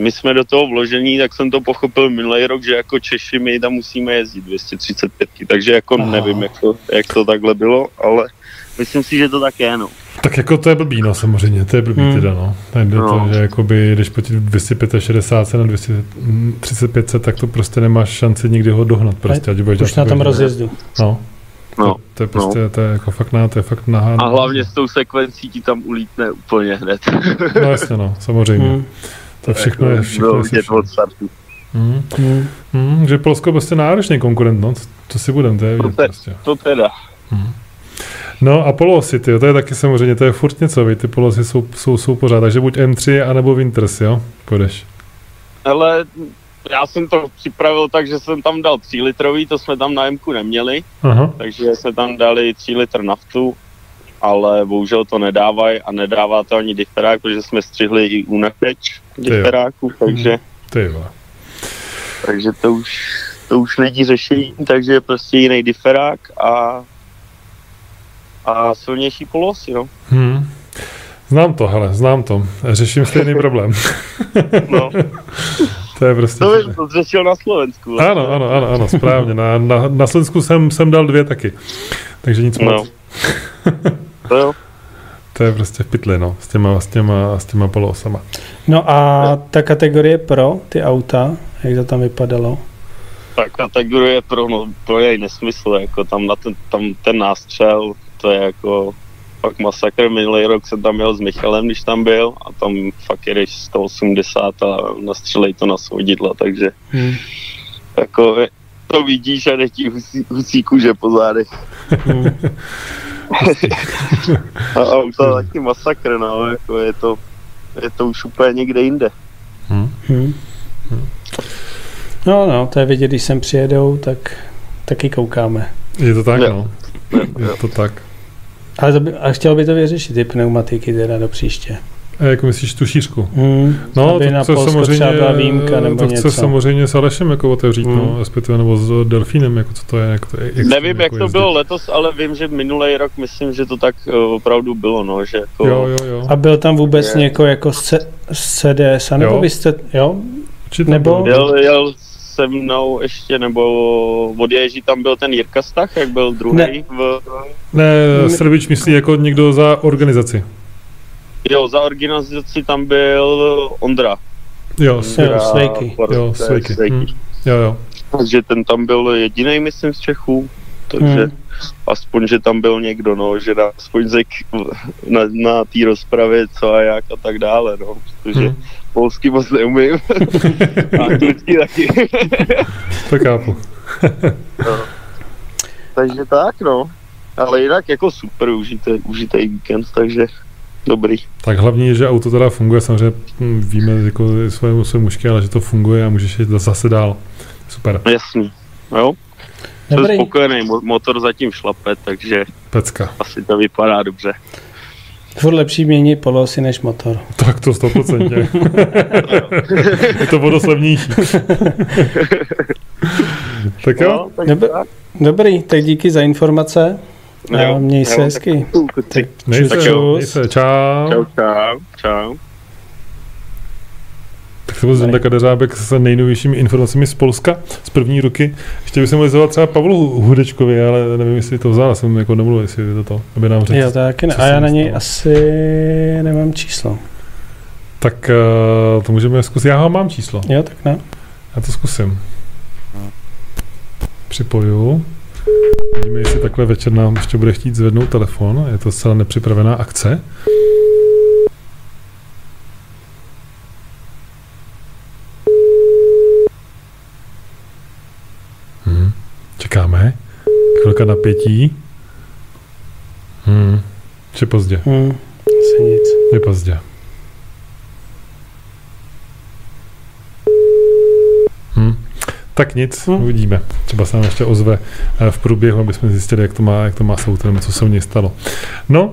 my jsme do toho vložení, tak jsem to pochopil minulý rok, že jako Češi my tam musíme jezdit 235, takže jako Aha. nevím, jak to, jak to takhle bylo, ale myslím si, že to tak je, no. tak jako to je blbý, no samozřejmě, to je blbý Hmm. teda, no. Nejde No. to, že jakoby, když po 265 na 235, tak to prostě nemáš šanci nikdy ho dohnat, prostě, ať budeš Už na tom rozjezdu. No. No, To, to, je prostě, to je jako fakt na, to je fakt na... A hlavně s tou sekvencí ti tam ulítne úplně hned. No jasně, no, samozřejmě. Hmm. To všechno je, všechno Bylo je vidět slyšet. od startu. Hmm. Hmm. Hmm, že Polsko prostě náročný konkurent, no, to, to si budem, to je vidět To je- prostě. To teda. No a polosy, ty, to je taky samozřejmě, to je furt něco, ty polosy jsou, jsou, jsou pořád, takže buď M3 anebo Winters, jo, půjdeš. Ale já jsem to připravil tak, že jsem tam dal 3 litrový, to jsme tam na m neměli, Aha, takže jsme tam dali 3 litr naftu, ale bohužel to nedávají a nedává to ani diferák, protože jsme střihli i unakeč diferáku, takže, ty vole. takže to už to už není řešení, takže je prostě jiný diferák a a silnější polosy, no. Hmm. Znám to, hele, znám to. Řeším stejný problém. no. To je prostě... To bych to řešil na Slovensku. vlastně. Ano, ano, ano, ano, správně. Na, na, na Slovensku jsem, jsem dal dvě taky. Takže nic No. moc. To jo. To je prostě v pytli, no, s těma, s těma, s těma polosama. No a ta kategorie pro, ty auta, jak to tam vypadalo? Ta kategorie pro, no, to je nesmysl, jako tam, na ten, tam ten nástřel, to je jako fakt masakr. Minulý rok jsem tam jel s Michalem, když tam byl a tam fakt jedeš 180 a nastřelej to na svodidla, takže Hmm. jako to vidíš a jde ti husí, husí kůže po zádech. Hmm. A auto je taky masakr, no, jako je to, je to už úplně někde jinde. Hm? Hmm. No, no, to je vidět, když sem přijedou, tak taky koukáme. Je to tak, Jo. no. Je to tak. Ale to by, a chtěl by to vyřešit, ty pneumatiky teda do příště. A jak myslíš tu šířku? Hmm. No, aby to na chce Polsko samozřejmě, třeba byla výjimka nebo to chce něco. samozřejmě s Alešem jako otevřít, Hmm. no, respektive nebo s Delfínem, jako co to je, jak to je. Jak Nevím, jak jako to jezdit. bylo letos, ale vím, že minulý rok myslím, že to tak eh, opravdu bylo, no, že jako... Jo, jo, jo. A byl tam vůbec Je. někdo jako z, C- z CDS, nebo Jo. vy jste, jo? Určitě nebo-. Jel, jel se mnou ještě, nebo od Ježí tam byl ten Jirka Stach, jak byl druhý Ne. v... Ne, Srbič myslí jako někdo za organizaci. Jo, za organizaci tam byl Ondra. Jo, Ondra Svejky. Jo, Svejky. Svejky. Hm. jo, jo. Takže ten tam byl jediný, myslím, z Čechů. Takže Hmm. aspoň, že tam byl někdo, no, že nám aspoň řekl na, na té rozpravě co a jak a tak dále, no, protože Hm. polsky moc neumím. a anglicky taky. To chápu. no. Takže tak, no. Ale jinak jako super užitý, užitý víkend, takže dobrý. Tak hlavně je, že auto teda funguje, samozřejmě víme jako své, své mužky, ale že to funguje a můžeš jít zase dál. Super. Jasný, jo. Jsem Dobrý. spokojený, mo- motor zatím šlape, takže Pecka. asi to vypadá dobře. Furt lepší měnit polosy než motor. Tak to 100%. je to vodoslevnější. tak jo, No, tak. Dobrý, tak díky za informace. A Jo, měj se jo, hezky. tak- měj se, jo. měj se, čau. Čau, čau, čau. Tak to byl Zenda Kadeřábek s nejnovějšími informacemi z Polska z první ruky. Ještě bych se mohl zavolat třeba Pavlu Hudečkovi, ale nevím, jestli to vzal, jsem jako nemluvil, jestli je to to, aby nám řekl. Jo, taky ne. A se já na něj stalo. asi nemám číslo. Tak uh, to můžeme zkusit. Já ho mám číslo. Jo, tak ne. Já to zkusím. Připoju. Vidíme, jestli takhle večer nám ještě bude chtít zvednout telefon. Je to zcela nepřipravená akce. Hmm. Čekáme. Chvilka napětí. Hmm. Je pozdě. Hm, asi nic. Je pozdě. Hm. Tak nic, Hm. uvidíme. Třeba se nám ještě ozve eh, v průběhu, aby jsme zjistili, jak to má, jak to má s autem, co se u něj stalo. No,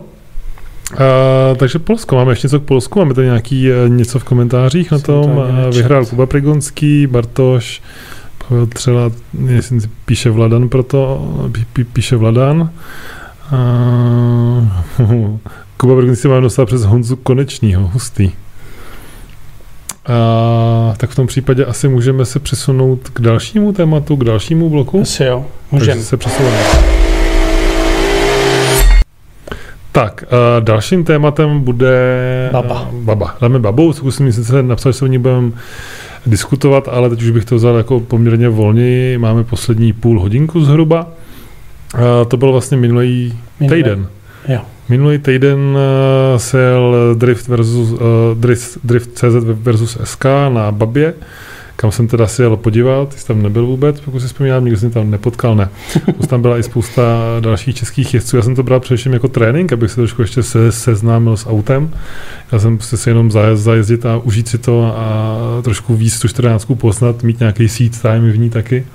Uh, takže Polsko, máme ještě něco k Polsku, máme tady nějaký uh, něco v komentářích na tom, uh, vyhrál Kuba Prigonský, Bartoš, Pavel Třela, jestli píše Vladan proto, pí, pí, píše Vladan. Uh, Kuba Prigonský mám dostat přes Honzu Konečnýho, hustý. A, tak v tom případě asi můžeme se přesunout k dalšímu tématu, k dalšímu bloku. Asi jo, můžeme. se přesuneme. Tak, uh, dalším tématem bude... Baba. Uh, baba. Dáme babu, zkusím sice napsat, že se o ní budeme diskutovat, ale teď už bych to vzal jako poměrně volněji. Máme poslední půl hodinku zhruba. Uh, to byl vlastně minulý Minulý. týden. Jo. Minulý týden uh, se jel Drift, versus, uh, Drift, Drift CZ versus SK na Babě, kam jsem teda si jel podívat, jsi tam nebyl vůbec, pokud si vzpomínám, nikdo jsem tam nepotkal, ne. Plus tam byla i spousta dalších českých jezdců, já jsem to bral především jako trénink, abych se trošku ještě se, seznámil s autem. Já jsem prostě si jenom zajezd, zajezdit a užít si to a trošku víc tu 14 poznat, mít nějaký seat time v ní taky.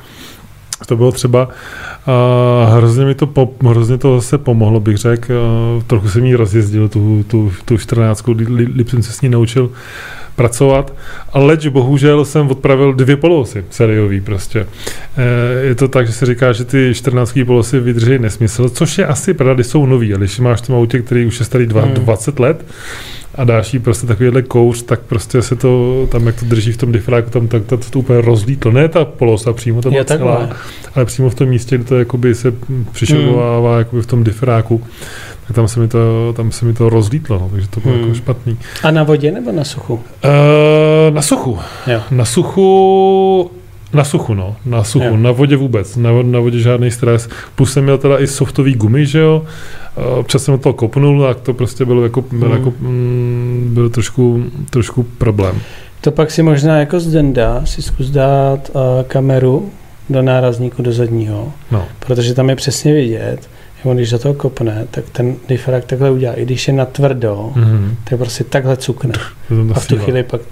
To bylo třeba, a hrozně mi to, po, hrozně to zase pomohlo, bych řekl. A Trochu jsem jí rozjezdil, tu, tu, tu 14, li- li- líp jsem se s ní naučil pracovat, ale bohužel jsem odpravil dvě polosy sériový prostě. E, Je to tak, že se říká, že ty 14 polosy vydrží nesmysl, což je asi pravda, když jsou nový, ale když máš v tom autě, který už je starý dva, Hmm. 20 let, a jí prostě takovýhle kouř, tak prostě se to, tam jak to drží v tom difráku, tam tak to, to úplně rozlítlo. Ne ta polosa přímo, byla Je celá, ale přímo v tom místě, kde to jakoby se přišovává Hmm. jakoby v tom difráku, tak tam se mi to, tam se mi to rozlítlo, no, takže to bylo Hmm. jako špatný. A na vodě nebo na suchu? Uh, na suchu. Jo. Na suchu na suchu, no. Na suchu. Jo. Na vodě vůbec. Na, na vodě žádný stres. Plus jsem měl teda i softový gumy, že jo. Eh, Občas jsem do toho kopnul, tak to prostě bylo jako, byl, Hmm. jako mm, byl trošku, trošku problém. To pak si možná jako z Denda si zkus dát uh, kameru do nárazníku do zadního, No. protože tam je přesně vidět, že on když do toho kopne, tak ten difrakt takhle udělá. I když je na tvrdo, Mhm. tak prostě takhle cukne. To A v tu chvíli pak to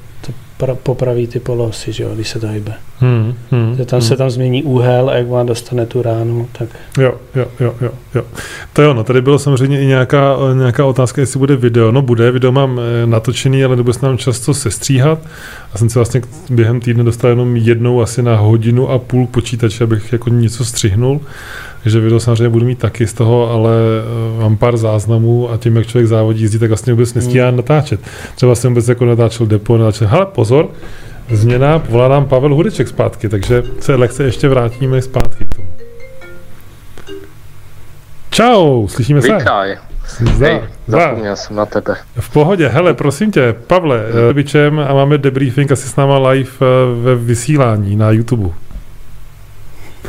pra- popraví ty polosy, že jo, když se to hýbe. Hmm, hmm, Že tam hmm. se tam změní úhel a jak vám dostane tu ránu, tak Jo, jo, jo, jo, jo. To jo, no, tady bylo samozřejmě i nějaká, nějaká otázka, jestli bude video. No bude, video mám eh, natočený, ale nebude se nám často sestříhat. A jsem se vlastně během týdne dostal jenom jednou asi na hodinu a půl počítače, abych jako něco střihnul. Takže video samozřejmě budu mít taky z toho, ale eh, mám pár záznamů a tím, jak člověk závodí jízdí, tak vlastně vůbec nestíhá Hmm. natáčet. Třeba jsem vůbec jako natáčel depo, natáčel, hele pozor, změna, volá nám Pavel Hudeček zpátky, takže se lehce ještě vrátíme zpátky k tomu. Čau, slyšíme se? Vítaj. Zda, Hej, zda. zapomněl jsem na tebe. V pohodě, hele, prosím tě, Pavle, eh, Bičem a máme debriefing asi s náma live eh, ve vysílání na YouTube.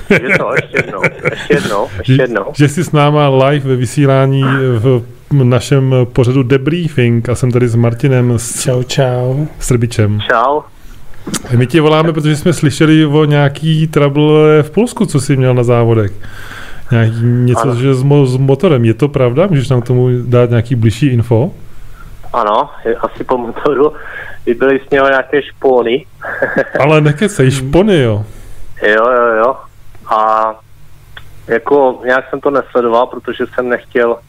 Je to ještě jednou, ještě jednou, ještě jednou. Že jsi s náma live ve vysílání v našem pořadu debriefing a jsem tady s Martinem s čau čau. Srbičem. Čau. My tě voláme, protože jsme slyšeli o nějaký trouble v Polsku, co jsi měl na závodech. Nějaký, něco Ano. že s, mo- s motorem. Je to pravda? Můžeš nám k tomu dát nějaký bližší info? ano, asi po motoru, by byly z něho nějaké špony. Ale nekecej, špony, jo. jo, jo, jo. A jako nějak jsem to nesledoval, protože jsem nechtěl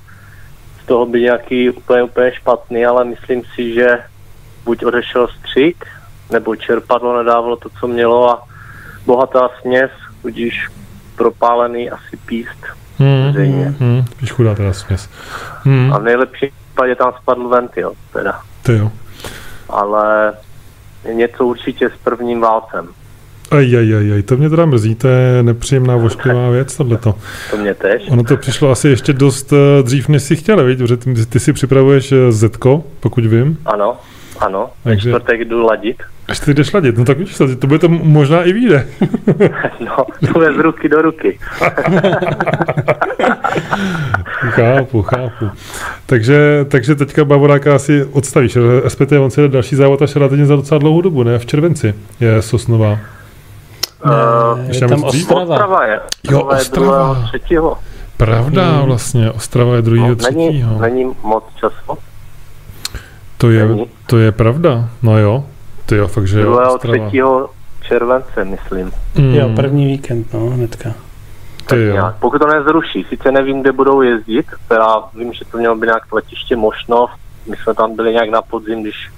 z toho být nějaký úplně, úplně špatný, ale myslím si, že buď odešel střik, nebo čerpadlo nedávalo to, co mělo a bohatá směs, tudíž propálený asi píst. Hmm, hmm, hmm, spíš chudá teda směs. Hmm, A v nejlepším případě tam spadl ventil, teda. ty jo. Ale něco určitě s prvním válcem. Aj, aj, aj, aj, to mě teda mrzí, to je nepříjemná vošklivá věc, tohleto. To mě tež. Ono to přišlo asi ještě dost eh, dřív, než si chtěl, viď? Protože ty, ty si připravuješ eh, Zetko, pokud vím. Ano, ano. Takže- Takže... Čtvrtek jdu ladit. Až ty jdeš ladit, no tak víš, to bude to možná i vyjde. No, to je z ruky do ruky. chápu, chápu. Takže, takže teďka Bavoráka asi odstavíš, respektive on si jde další závod až relativně za docela dlouhou dobu, ne? V červenci je Sosnová. Uh, Ještě je tam? Ostrava. Ostrava je. Jo, Ostrava je druhého, třetího. Pravda, Hmm. vlastně, Ostrava je druhýho, No, není, třetího. není moc času. To je, není. to je pravda, no jo. Ty jo, fakt, že jo, Druhého, Ostrava. třetího července, myslím. Mm, Jo, první víkend, no, hnedka. Ty jo. Nějak. Pokud to nezruší, sice nevím, kde budou jezdit, teda vím, že to mělo být nějak letiště Mošnov, my jsme tam byli nějak na podzim, když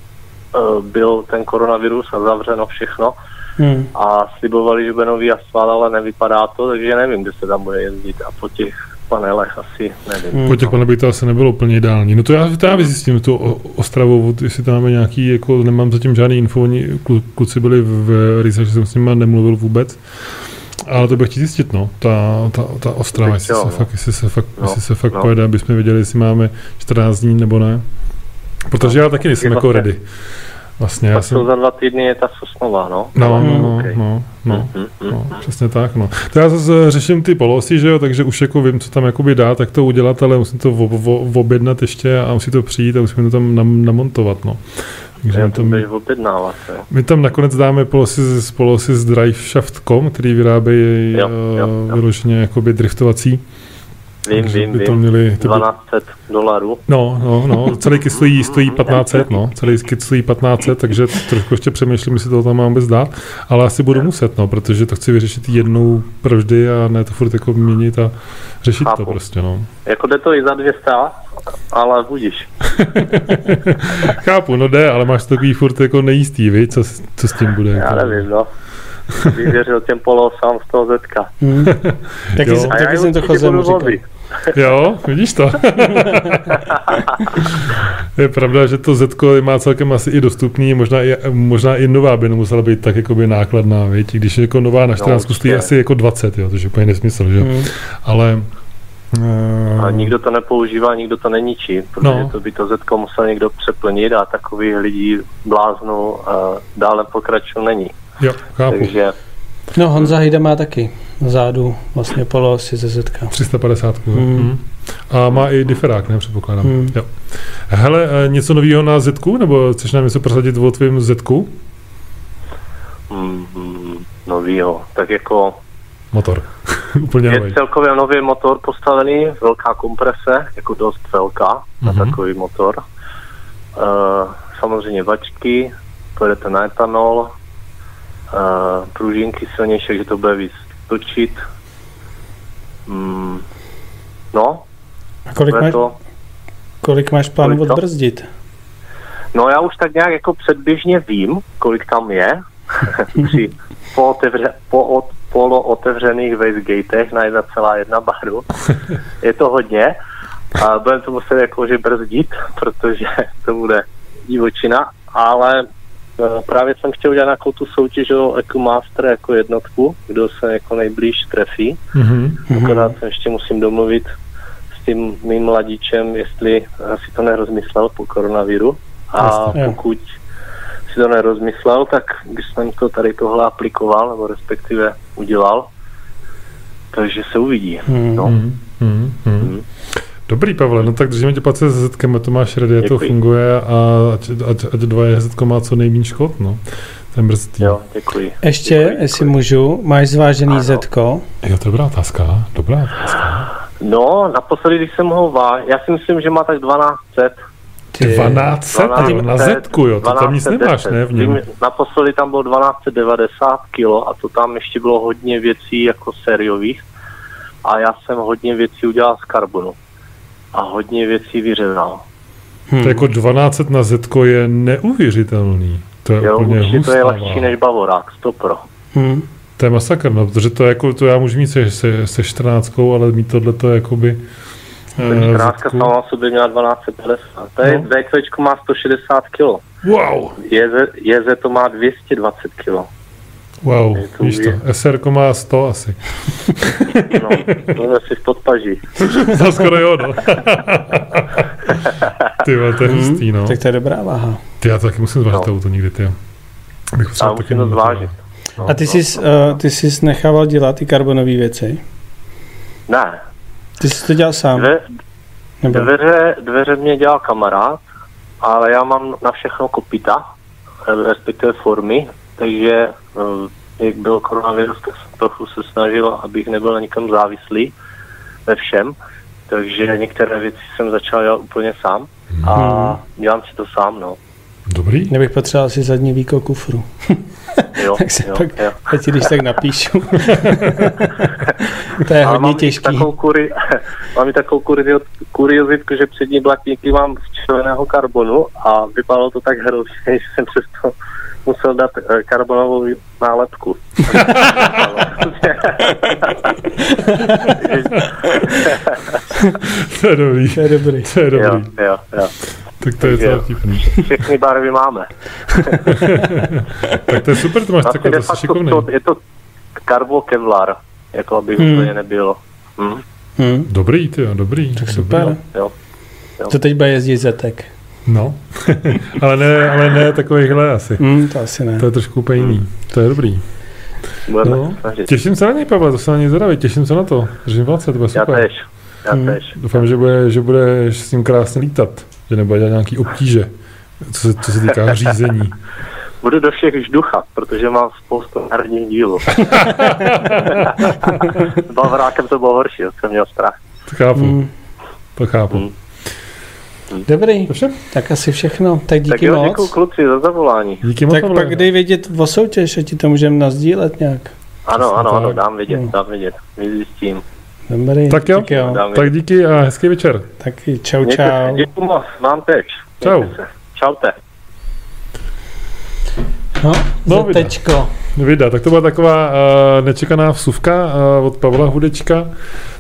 uh, byl ten koronavirus a zavřeno všechno Hmm. a slibovali, že bude nový asfalt, ale nevypadá to, takže nevím, kde se tam bude jezdit a po těch panelech asi nevím. Hmm. Po těch panelech by to asi nebylo úplně ideální. No to já, to já vyzjistím, tu Ostravu, jestli tam máme nějaký, jako nemám zatím žádný info, oni klu, kluci byli v Rýze, že jsem s nimi nemluvil vůbec. Ale to bych chtěl zjistit, no, ta, ta, ta Ostrava, jestli se, no. fakt, jestli se fakt, No, jestli se fakt no. pojede, aby jsme věděli, jestli máme 14 dní nebo ne. Protože já taky nejsem jako vlastně- ready. Vlastně, já Tak jsem... to za dva týdny je ta Sosnova, no. No, no, no, okej. no, no. Mhm, mhm. No, přesně tak, no. To já zase řeším ty polosy, že jo, takže už jako vím, co tam jakoby dá, tak to udělat, ale musím to v, v, objednat ještě a musí to přijít a musím to tam nam, namontovat, no. Takže Já my tam, objednávat, my tam nakonec dáme polosy z, polosy z driveshaft.com, který vyrábějí Jo, eh, jo, jo. vyloženě jakoby driftovací. Vím, takže vím, by to vím. měli, ty by, 1200 dolarů. No, no, no, celý kit stojí, stojí 1500, no, celý kit stojí 1500, takže trošku ještě přemýšlím, jestli to tam mám vůbec dát, ale asi budu muset, no, protože to chci vyřešit jednou provždy a ne to furt jako měnit a řešit to Chápu. prostě, no. Jako jde to i za 200, ale budíš. Chápu, no jde, ale máš to takový furt jako nejistý, vy, co, s- co s tím bude. Já jako. nevím, no. Bych věřil těm polosám z toho zetka. Hmm. taky, Jo. já taky je jsem to budu říkal. Jo, vidíš to? je pravda, že to Zetko má celkem asi i dostupný, možná i, možná i nová by nemusela být tak jakoby nákladná, víš? když jako nová na 14 určitě. stojí asi jako 20, jo, to je úplně nesmysl, že? Hmm. Ale A uh, nikdo to nepoužívá, nikdo to neničí, protože No. to by to zetko musel někdo přeplnit a takových lidí bláznou a dále pokračují není. Jo, chápu. Takže No Honza Hejda má taky zádu vlastně polosy ze zetka. 350. Hmm. Hmm. A má i diferák, ne, předpokládám. Hmm. Jo. Hele, eh, něco nového na Zetku, nebo chceš nám něco prosadit o tvým Zetku? mm, mm, novýho. Tak jako Motor. Úplně nový. je celkově nový motor postavený, velká komprese, jako dost velká na Mhm. takový motor. Uh, samozřejmě vačky, pojedete na etanol, uh, pružinky silnější, že to bude víc točit. Mm, no, A kolik máš, to. kolik máš plánu Kolik odbrzdit? No já už tak nějak jako předběžně vím, kolik tam je při pootevře, po, od, polootevřených wastegatech na 1,1 baru. Je to hodně a budeme to muset jakože brzdit, protože to bude divočina, ale právě jsem chtěl udělat nějakou tu soutěž o EcoMaster jako jednotku, kdo se jako nejblíž trefí. Mhm. Akorát se ještě musím domluvit s tím mým mladíčem, jestli si to nerozmyslel po koronaviru. A Jasně, pokud si to nerozmyslel, tak když jsem to tady tohle aplikoval, nebo respektive udělal, takže se uvidí. Hmm. No. Mhm. Mhm. Dobrý, Pavle, no tak držíme tě palce se Zetkem, to máš ready, to Děkuji. funguje a ať, ať, ať dva Zetko má co nejméně škod, no. Ten brzdí. Jo, děkuji. Ještě, Děkuji, jestli můžu, máš zvážený Ano. zetko. Jo, to je dobrá otázka, dobrá otázka. No, naposledy, když jsem ho vá, já si myslím, že má tak 1200, Ty, 12 jo, na Zetku, jo, to tam nic nemáš, ne, v něm. Naposledy tam bylo 1290 kg a to tam ještě bylo hodně věcí jako sériových a já jsem hodně věcí udělal z karbonu a hodně věcí vyřezal. Hmm. To jako 12 na Zetko je neuvěřitelný. To je jo, úplně hustá, to je lehčí než Bavorák, 100 pro. Hmm. To je masakr, no, protože to, jako, to já můžu mít se, se, se 14, ale mít tohle to jakoby... Uh, 14 sama o sobě měla 1250. To je, no. VQ má 160 kg. Wow. Jeze, Jeze to má 220 kg. Wow, to víš to, SR má 100 asi. No, to asi v podpaží. to skoro jo, no. ty to je hmm, hustý, no. Tak to je dobrá váha. Ty, já to taky musím zvážit no. auto někdy, ty. Bych potřeboval taky to zvážit. No, A ty, jsi, uh, ty jsi nechával dělat ty karbonové věci? Ne. Ty jsi to dělal sám? Dve, dveře, dveře mě dělal kamarád, ale já mám na všechno kopita, respektive formy, takže eh, jak byl koronavirus, tak jsem trochu se snažil, abych nebyl na nikom závislý ve všem, takže některé věci jsem začal dělat úplně sám a hmm. dělám si to sám, no. Dobrý. Nebych potřeboval si zadní výko kufru. Jo, tak se jo, pak, jo. ti když tak napíšu. to je hodně mám těžký. Takovou kuri, mám i takovou kuriozitku, že přední blatníky mám z červeného karbonu a vypadalo to tak hrozně, že jsem přesto musel dát eh, karbonovou nálepku. to je dobrý. To je dobrý. To je dobrý. Jo, jo, jo. Tak to je celá vtipný. Všechny barvy máme. tak to je super, to máš vlastně takové, to šikovný. To, je to Carbo Kevlar, jako aby hmm. úplně nebylo. Hmm. Hmm. Dobrý, ty jo, dobrý. Tak super. Jo, jo. To teď bude jezdit Zetek. No, ale ne, ale ne takovýchhle asi. Mm, to asi ne. To je trošku úplně jiný. Mm. To je dobrý. no, těším se na něj, Pavel, to se na něj zvědavý, těším se na to. Držím palce, to bude super. Já tež. Já mm. tež. Doufám, že, bude, že budeš s ním krásně lítat, že nebude dělat nějaký obtíže, co se, co se týká řízení. Budu do všech žduchat, protože mám spoustu herních dílů. S Bavorákem to bylo horší, jsem měl strach. To chápu. Mm. To chápu. Mm. Dobrý, Dobře. tak asi všechno. Tak díky tak jo, moc. Děkuji kluci za zavolání. Díky moc. Tak pak dej vědět o soutěž, že ti to můžeme nazdílet nějak. Ano, ano, ano, dám vědět, no. dám vědět, vyzjistím. Dobrý, tak jo, tak, jo. tak díky a hezký večer. Taky čau, čau. Děkuji moc, mám teď. Čau. Čaute. No, no Zetečko. Vida, tak to byla taková uh, nečekaná vsuvka uh, od Pavla Hudečka.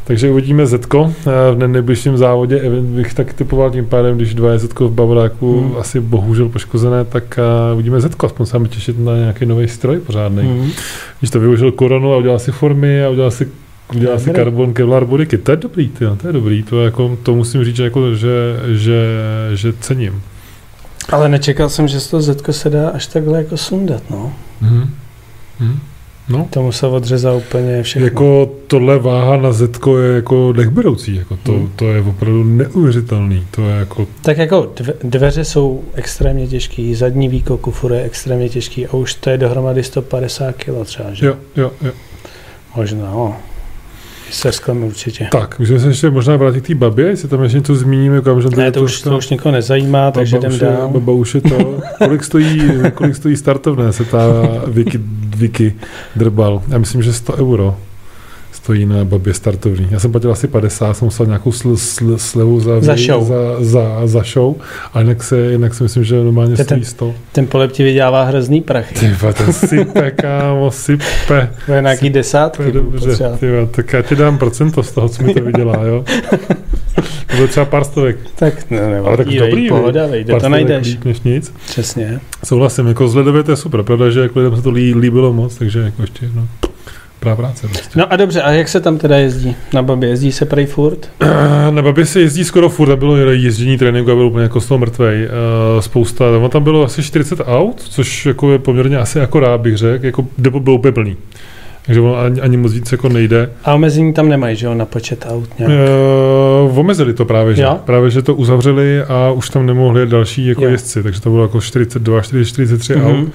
Takže uvidíme Zetko v nejbližším závodě. Bych tak typoval tím pádem, když dva je Zetko v Bavoráku hmm. asi bohužel poškozené, tak uvidíme Zetko. Aspoň se těšit na nějaký nový stroj pořádný. Hmm. Když to využil koronu a udělal si formy a udělal si udělal si karbon kevlar bodiky. To je dobrý, tyjo, to je dobrý. To, jako, to musím říct, jako, že, že, že cením. Ale nečekal jsem, že z toho Zetko se dá až takhle jako sundat, no. Hmm. Hmm. No. To musel odřezat úplně všechno. Jako tohle váha na Zetko je jako nechberoucí. Jako to, hmm. to je opravdu neuvěřitelný. To je jako... Tak jako dveře jsou extrémně těžký, zadní výkok kufru je extrémně těžký a už to je dohromady 150 kg třeba, že? Jo, jo, jo. Možná, no. Se sklem určitě. Tak, můžeme se ještě možná vrátit k té babě, jestli tam ještě něco zmíníme. Kam, že ne, to, to, už, to už někoho nezajímá, takže jdem dál. Baba už je to. Kolik stojí, kolik stojí startovné, se ta Vicky, Vicky drbal. Já myslím, že 100 euro stojí na babě startovní. Já jsem platil asi 50, jsem musel nějakou sl, sl, slevu za, za, show. Za, za, za show, a jinak, se, jinak si myslím, že normálně ten, stojí 100. Ten polep ti vydělává hrozný prach. Tyva, ten sype, kámo, sype. To je nějaký desátky. Dobře, tyva, tak já ti dám procento z toho, co mi to vydělá, jo. To bylo třeba pár stovek. Tak ne, ne, Ale tak vej, dobrý, pohoda, vej, pár to najdeš. Líp než nic. Přesně. Souhlasím, jako zledově to je super, pravda, že jako lidem se to líbilo moc, takže jako ještě, no. Dobrá práce. Prostě. No a dobře, a jak se tam teda jezdí? Na Babě jezdí se prej furt? Na Babě se jezdí skoro furt, tam bylo ježdění tréninku a byl úplně jako z toho mrtvej. Uh, spousta, tam bylo asi 40 aut, což jako je poměrně asi akorát bych řekl, jako depo bylo úplně plný. Takže ono ani, ani moc víc jako nejde. A omezení tam nemají, že jo, na počet aut nějak? Uh, omezili to právě, že? Jo? Právě, že to uzavřeli a už tam nemohli další jako jo. jezdci, takže to bylo jako 42, 43 mm-hmm. aut.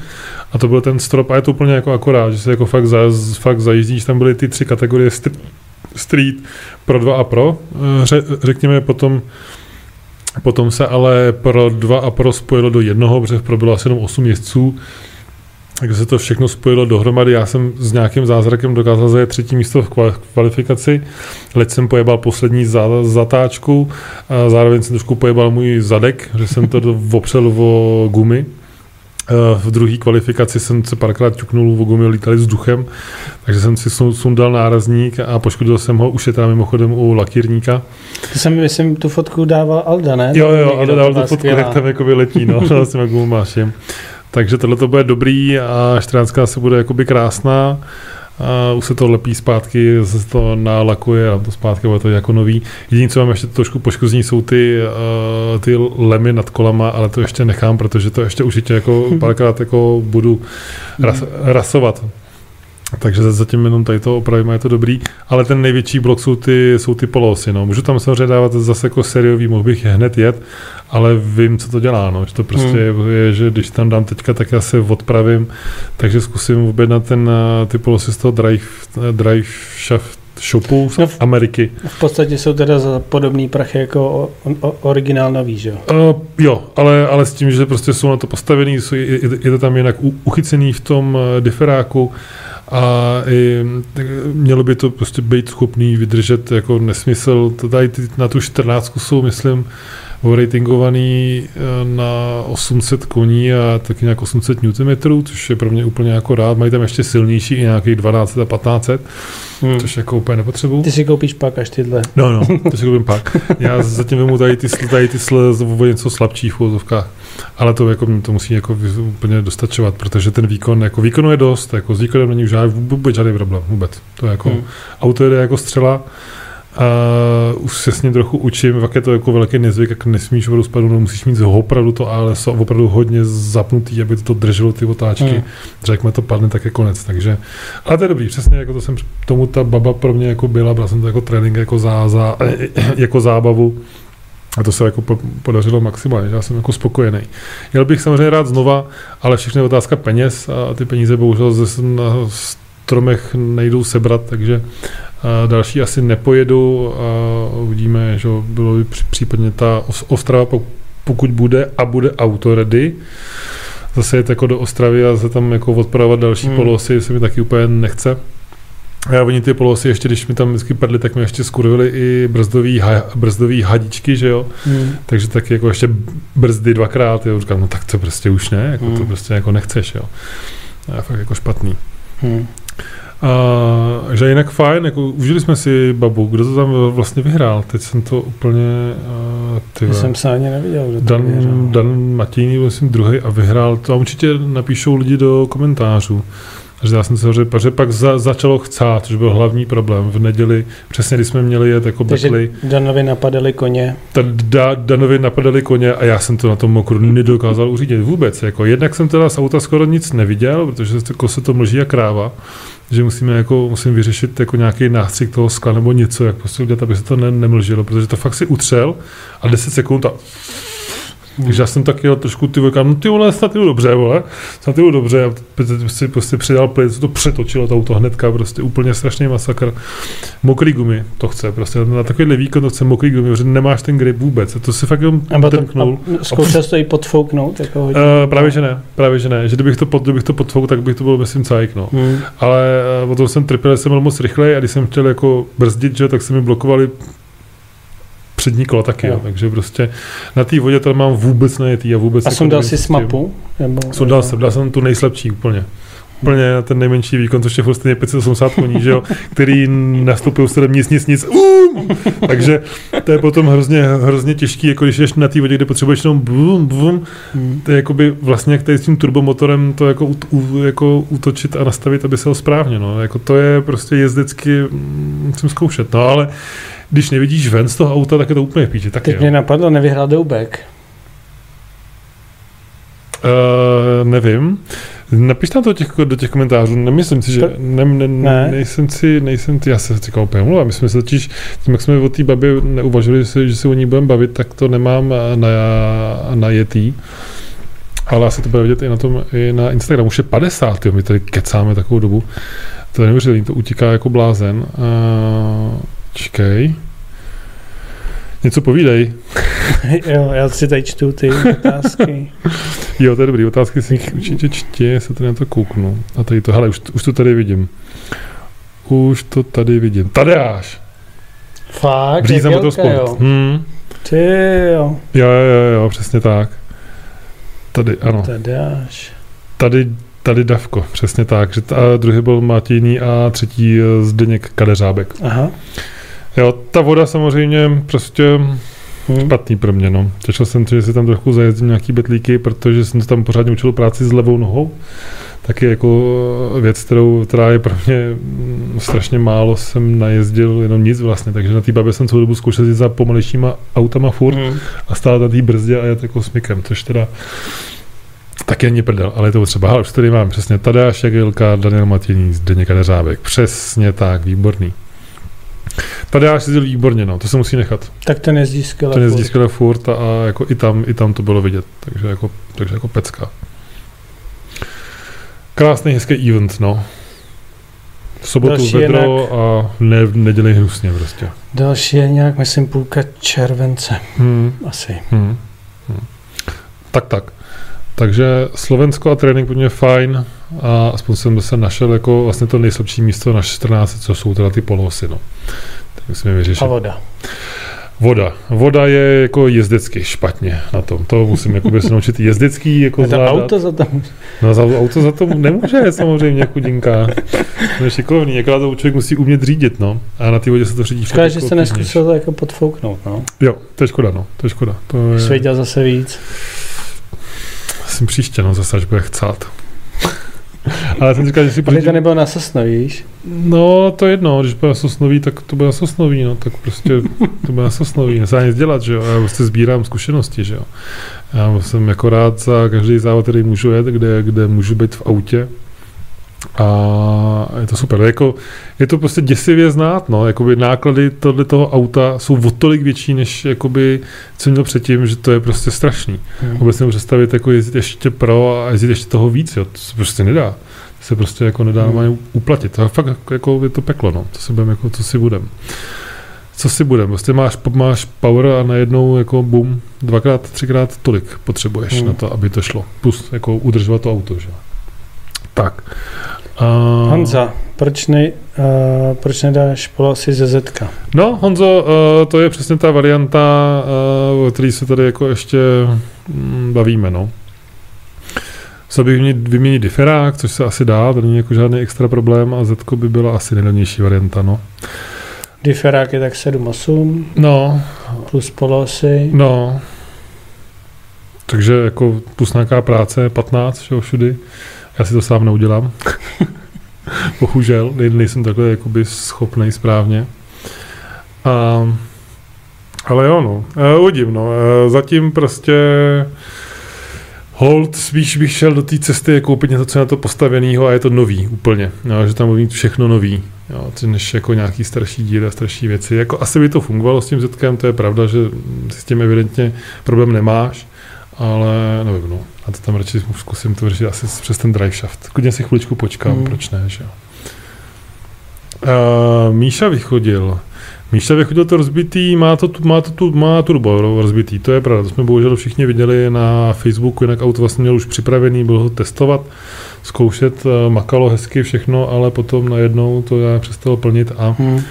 A to byl ten strop a je to úplně jako akorát, že se jako fakt, za, fakt zajízdíš, tam byly ty tři kategorie street pro dva a pro, eh, Ře, řekněme potom Potom se ale pro dva a pro spojilo do jednoho, protože pro bylo asi jenom 8 jezdců, takže se to všechno spojilo dohromady. Já jsem s nějakým zázrakem dokázal zajet třetí místo v kvalifikaci. Leď jsem pojebal poslední zatáčku, a zároveň jsem trošku pojebal můj zadek, že jsem to opřel o gumy. V druhé kvalifikaci jsem se párkrát ťuknul, v gumy lítali vzduchem, takže jsem si sundal nárazník a poškodil jsem ho, už je tam mimochodem u lakírníka. To jsem, myslím, tu fotku dával Alda, ne? Jo, jo, Alda dával tu fotku, jak tam jako vyletí, no, s těma gumášem. Takže tohle to bude dobrý a 14 se bude jakoby krásná. A už se to lepí zpátky, se to nalakuje a to zpátky bude to jako nový. Jediné, co mám ještě trošku poškození, jsou ty, uh, ty lemy nad kolama, ale to ještě nechám, protože to ještě určitě jako párkrát jako budu ras, rasovat. Takže zatím jenom tady to opravím a je to dobrý. Ale ten největší blok jsou ty, jsou ty polosy. No. Můžu tam samozřejmě dávat zase jako seriový, mohl bych je hned jet, ale vím, co to dělá. No. Že to prostě hmm. je, že když tam dám teďka, tak já se odpravím. Takže zkusím objednat ten, eh, ty polosy z toho drive, drive shaft shopu z no v, Ameriky. V podstatě jsou teda za podobný prachy jako o, o, originál nový, že jo? Uh, jo, ale, ale s tím, že prostě jsou na to postavený, jsou, je, je to tam jinak uchycený v tom uh, diferáku, a i, mělo by to prostě být schopný vydržet jako nesmysl. Tady na tu 14 jsou, myslím, ratingovaný eh, na 800 koní a taky nějak 800 Nm, což je pro mě úplně jako rád. Mají tam ještě silnější i nějakých 12 a 1500, hmm. což jako úplně nepotřebuji. Ty si koupíš pak až tyhle. No, no, to si koupím pak. Já zatím vemu tady ty, tady ty o něco slabší v úzovkách. Ale to, jako, to musí jako úplně dostačovat, protože ten výkon, jako výkonu je dost, jako s výkonem není už žádný, vůbec žádný problém, vůbec. To je jako, hmm. auto jede jako střela, a už se s ním trochu učím, jak je to jako velký nezvyk, jak nesmíš vodu spadnout, no musíš mít opravdu to ALS opravdu hodně zapnutý, aby to drželo ty otáčky. Hmm. Jakmile to padne, tak je konec. Takže, ale to je dobrý, přesně jako to jsem tomu ta baba pro mě jako byla, byla jsem to jako trénink jako, zá, zá, jako zábavu. A to se jako podařilo maximálně, já jsem jako spokojený. Jel bych samozřejmě rád znova, ale všechno je otázka peněz a ty peníze bohužel ze, na stromech nejdou sebrat, takže další asi nepojedu a uvidíme, že bylo by případně ta Ostrava, pokud bude a bude autoredy, zase jet jako do Ostravy a se tam jako odpravovat další hmm. polosy, se mi taky úplně nechce. Já oni ty polosy, ještě když mi tam vždycky padly, tak mi ještě skurvili i brzdový, ha, brzdový hadičky, že jo. Hmm. Takže taky jako ještě brzdy dvakrát, jo. Říkám, no tak to prostě už ne, jako hmm. to prostě jako nechceš, jo. A fakt jako špatný. Hmm. A, že jinak fajn, jako užili jsme si babu, kdo to tam vlastně vyhrál, teď jsem to úplně... Uh, ty Já jsem se ani neviděl, kdo Dan, to vyhrál. Dan Matíny, myslím druhý a vyhrál, to a určitě napíšou lidi do komentářů. Takže já jsem se řekl, protože pak za, začalo chcát, což byl hlavní problém. V neděli, přesně když jsme měli jet jako Takže betli, Danovi napadali koně. Ta, da, Danovi napadali koně a já jsem to na tom mokru nedokázal uřídit vůbec. Jako, jednak jsem teda z auta skoro nic neviděl, protože jako se to mlží a kráva že musíme jako, musím vyřešit jako nějaký nástřik toho skla nebo něco, jak prostě udělat, aby se to ne, nemlžilo, protože to fakt si utřel a 10 sekund a takže já jsem taky jel trošku ty vole, no ty vole, snad jdu dobře, vole, snad jdu dobře, a si prostě přidal plyn, to přetočilo to auto hnedka, prostě úplně strašný masakr. Mokrý gumy to chce, prostě na takovýhle výkon to chce mokrý gumy, protože nemáš ten grip vůbec, a to si fakt jenom trknul. Zkoušel jsi to i podfouknout? Jako hodně, uh, právě že ne, právě že ne, že kdybych to, pod, kdybych to podfouk, tak bych to byl, myslím, cajk, no. Hmm. Ale uh, potom jsem trpěl, jsem byl moc rychlej a když jsem chtěl jako brzdit, že, tak se mi blokovali přední kolo taky, jo. Jo, takže prostě na té vodě to mám vůbec nejetý a vůbec... A jsem dal si smapu? Nebo, Sundal jsem, dal jsem tu nejslabší úplně úplně ten nejmenší výkon, což je furt stejně 580 koní, že jo, který nastoupil se nic, nic, nic, um! takže to je potom hrozně, hrozně těžký, jako když ješ na té vodě, kde potřebuješ jenom bum, bum, hmm. to je jakoby vlastně jak tady s tím turbomotorem to jako, u, jako útočit a nastavit, aby se ho správně, no, jako to je prostě jezdecky, mm, musím zkoušet, no, ale když nevidíš ven z toho auta, tak je to úplně v píči. Teď mě napadlo, nevyhrál Doubek. Uh, nevím. Napiš tam to těch, do těch komentářů, nemyslím si, že ne, ne, ne. nejsem si, nejsem si, já se říkal úplně mluvám, my jsme se totiž, tím, jak jsme o té babě neuvažili, že se o ní budeme bavit, tak to nemám na, na jetý. Ale asi to bude vidět i na tom, i na Instagramu. Už je 50, jo, my tady kecáme takovou dobu. To je neuvěřitelné, to utíká jako blázen. Uh, Čekej. Něco povídej. jo, já si tady čtu ty otázky. jo, to je dobrý, otázky si určitě čtě, se tady na to kouknu. A tady to, hele, už, už to tady vidím. Už to tady vidím. Tadeáš! Fakt? Bříza Motorsport. Jo. Hmm. Ty jo, Jo, jo, jo, přesně tak. Tady, ano. tady až. Tady, tady Davko, přesně tak. Že t- a druhý byl Martini a třetí eh, Zdeněk Kadeřábek. Aha. Jo, ta voda samozřejmě prostě špatný pro mě, no. Těšil jsem to, že si tam trochu zajezdím nějaký betlíky, protože jsem to tam pořádně učil práci s levou nohou. Taky jako věc, kterou, která je pro mě mm, strašně málo, jsem najezdil jenom nic vlastně, takže na té babě jsem celou dobu zkoušel jezdit za pomalejšíma autama furt Hm. a stát na té brzdě a jet jako smykem, což teda taky není prdel, ale je to třeba. Ale už tady mám přesně Tadeáš Jagilka, Daniel Matění, Zdeněk Kadeřábek. Přesně tak, výborný. Tadeáš jezdil výborně, no, to se musí nechat. Tak ten jezdí skvěle. Ten jezdí skvěle furt a, a jako i tam, i tam to bylo vidět, takže jako, takže jako pecka. Krásný, hezký event, no. V sobotu Další vedro a ne, v neděli hnusně prostě. Další je nějak, myslím, půlka července. Hmm. Asi. Hmm. Hmm. Tak, tak. Takže Slovensko a trénink pro mě fajn a aspoň jsem se našel jako vlastně to nejslabší místo na 14, co jsou teda ty polosy, no. Tak musíme vyřešit. A voda. Voda. Voda je jako jezdecky špatně na tom. To musím jakoby se naučit jezdecký jako A to zvládat. auto za to No za auto za to nemůže samozřejmě chudinka. To je šikovný, jaká to člověk musí umět řídit, no. A na té vodě se to řídí Škoda, že jako jste obtížnější. neskusil to jako podfouknout, no. Jo, to je škoda, no. To je škoda. To je... Jsi věděl zase víc. Jsem příště, no, zase až bude chcát. Ale jsem říkal, že si pořídím... to nebylo na sosnoví, víš? No, to je jedno, když bude na sosnový, tak to bude na sosnový, no, tak prostě to bude na sosnový, nedá nic dělat, že jo, já prostě sbírám zkušenosti, že jo. Já jsem jako rád za každý závod, který můžu jet, kde, kde můžu být v autě, a je to super. Jako, je to prostě děsivě znát, no. Jakoby náklady tohle toho auta jsou o tolik větší, než jakoby, co měl předtím, že to je prostě strašný. Hm. Vůbec nemůžu představit jako jezdit ještě pro a jezdit ještě toho víc, jo. To se prostě nedá. To se prostě jako nedá Hmm. hmm. uplatit. To je fakt jako- je to peklo, no. To si budem, jako, co si budem. Co si budem? Prostě máš, máš power a najednou jako bum, dvakrát, třikrát tolik potřebuješ Hmm. hmm. na to, aby to šlo. Plus jako udržovat to auto, že? jo. Tak. A... Honza, proč, ne, uh, proč nedáš polosy ze Zetka? No, Honzo, uh, to je přesně ta varianta, uh, o které se tady jako ještě mm, bavíme, no. Chtěl bych vyměnit, vyměnit diferák, což se asi dá, to není jako žádný extra problém a Zetko by byla asi nejlevnější varianta, no. Diferák je tak 7-8 No, plus polosy. no. Takže jako plus nějaká práce, 15, že jo, všudy. Já si to sám neudělám. Bohužel, nej- nejsem takhle jakoby schopnej správně. A, ale jo, no, e, uvidím, no. E, zatím prostě hold, spíš bych šel do té cesty a koupit něco, co je na to postaveného a je to nový úplně. Jo, že tam bude mít všechno nový. Jo, než jako nějaký starší díly a starší věci. Jako asi by to fungovalo s tím zetkem, to je pravda, že si s tím evidentně problém nemáš, ale nevím, no. A to tam radši zkusím to řešit asi přes ten drive shaft. Klidně si chviličku počkám, Hmm. hmm. proč ne, že jo. Uh, Míša vychodil. Míša vychodil to rozbitý, má to, tu- má to tu, má turbo rozbitý, to je pravda, to jsme bohužel všichni viděli na Facebooku, jinak auto vlastně měl už připravený, byl ho testovat, zkoušet, eh, makalo hezky všechno, ale potom najednou to já přestalo plnit a Hm,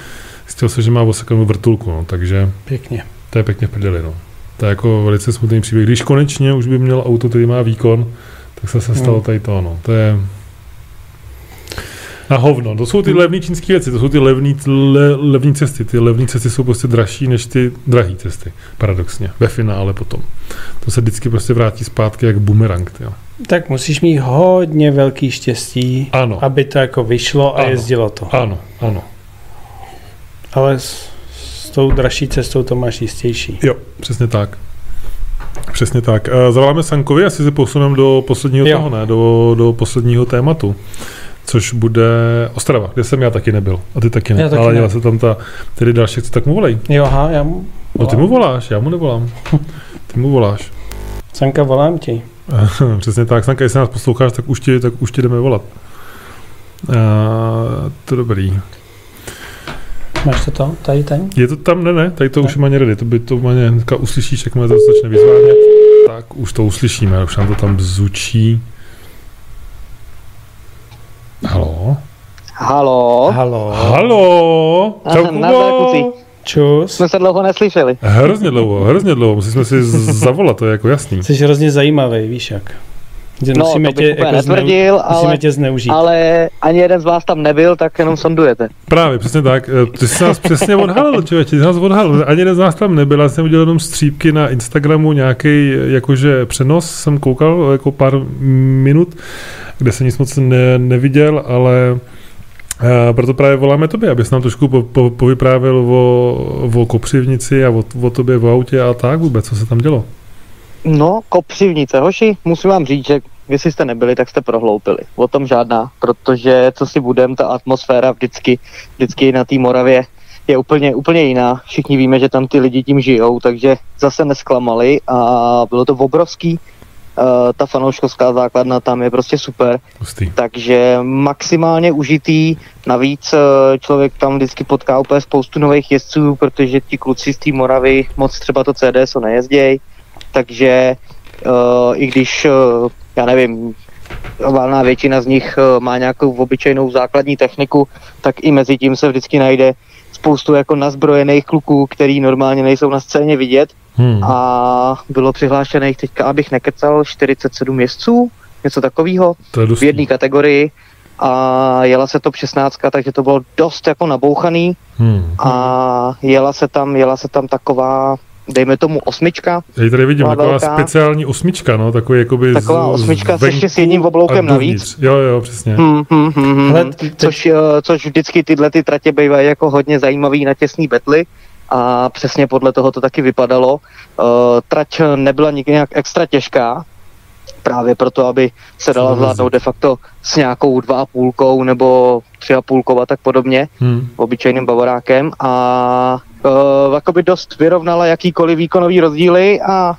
zjistil se, že má osekanou vrtulku, no, takže pěkně. to je pěkně v prdeli, no. To je jako velice smutný příběh. Když konečně už by měl auto, který má výkon, tak se, se stalo Hmm. tady to, no. To je na hovno. To jsou ty Hmm. levné čínské věci, to jsou ty levné le, levní cesty. Ty levné cesty jsou prostě dražší než ty drahé cesty, paradoxně. Ve finále potom. To se vždycky prostě vrátí zpátky jak bumerang, tyjo. Tak musíš mít hodně velký štěstí, Ano, aby to jako vyšlo a Ano. jezdilo to. ano, ano. Ale s tou dražší cestou to máš jistější. Jo, přesně tak. Přesně tak. Uh, zavoláme Sankovi, asi se posuneme do posledního Jo. toho, ne? Do, do posledního tématu. Což bude Ostrava, kde jsem já taky nebyl. A ty taky ne. Já taky Ale dělá se tam ta, tedy další, tak mu volej. Jo, aha, já mu... No ty mu voláš, já mu nevolám. Ty mu voláš. Sanka, volám ti. Přesně tak, Sanka, jestli nás posloucháš, tak už ti, tak už ti jdeme volat. Uh, to dobrý. Máš to to? Tady ten? Je to tam? Ne, ne, tady to ne. už má ready, to by to má hnedka uslyšíš, jak to začne vyzvánět. Tak už to uslyšíme, už nám to tam zvučí. Halo? Halo? Halo? Halo? Čau, Kubo. Čus. Jsme se dlouho neslyšeli. Hrozně dlouho, hrozně dlouho, musíme si zavolat, to je jako jasný. Jsi hrozně zajímavý, víš jak. Že no, musíme to bych tě, jako netvrdil, zneu, ale, musíme tě zneužít. ale ani jeden z vás tam nebyl, tak jenom sondujete. Právě, přesně tak. Eh, ty jsi nás přesně odhalil, člověče, ty jsi nás odhalil. Ani jeden z nás tam nebyl, já jsem udělal jenom střípky na Instagramu, nějaký jakože přenos, jsem koukal jako pár minut, kde jsem nic moc ne, neviděl, ale Uh, proto právě voláme tobě, abys nám trošku po, po, povyprávil o, o kopřivnici a o, o tobě v autě a tak vůbec, co se tam dělo. No, kopřivnice, hoši, musím vám říct, že jestli jste nebyli, tak jste prohloupili. O tom žádná, protože co si budem, ta atmosféra vždycky, vždycky na té Moravě je úplně, úplně jiná. Všichni víme, že tam ty lidi tím žijou, takže zase nesklamali a bylo to obrovský. Uh, ta fanouškovská základna tam je prostě super. Pustý. Takže maximálně užitý. Navíc uh, člověk tam vždycky potká úplně spoustu nových jezdců, protože ti kluci z té Moravy moc třeba to CDSO nejezdějí takže uh, i když, uh, já nevím, valná většina z nich uh, má nějakou obyčejnou základní techniku, tak i mezi tím se vždycky najde spoustu jako nazbrojených kluků, který normálně nejsou na scéně vidět hmm. a bylo přihlášených teďka, abych nekecal, 47 jezdců, něco takového v jedné kategorii a jela se to 16, takže to bylo dost jako nabouchaný hmm. a jela se tam, jela se tam taková dejme tomu osmička. Já tady vidím, taková velká, speciální osmička, no, takový jakoby Taková z, osmička s ještě s jedním obloukem navíc. Jo, jo, přesně. Hmm, hmm, hmm, hmm, Hled, což, eh, což vždycky tyhle ty tratě bývají jako hodně zajímavý na těsný betly a přesně podle toho to taky vypadalo. Uh, trať nebyla nikdy nějak extra těžká, právě proto, aby se dala zvládnout de facto s nějakou dva a půlkou nebo tři a půlkou a tak podobně, hmm. obyčejným bavorákem a uh, jakoby dost vyrovnala jakýkoliv výkonový rozdíly a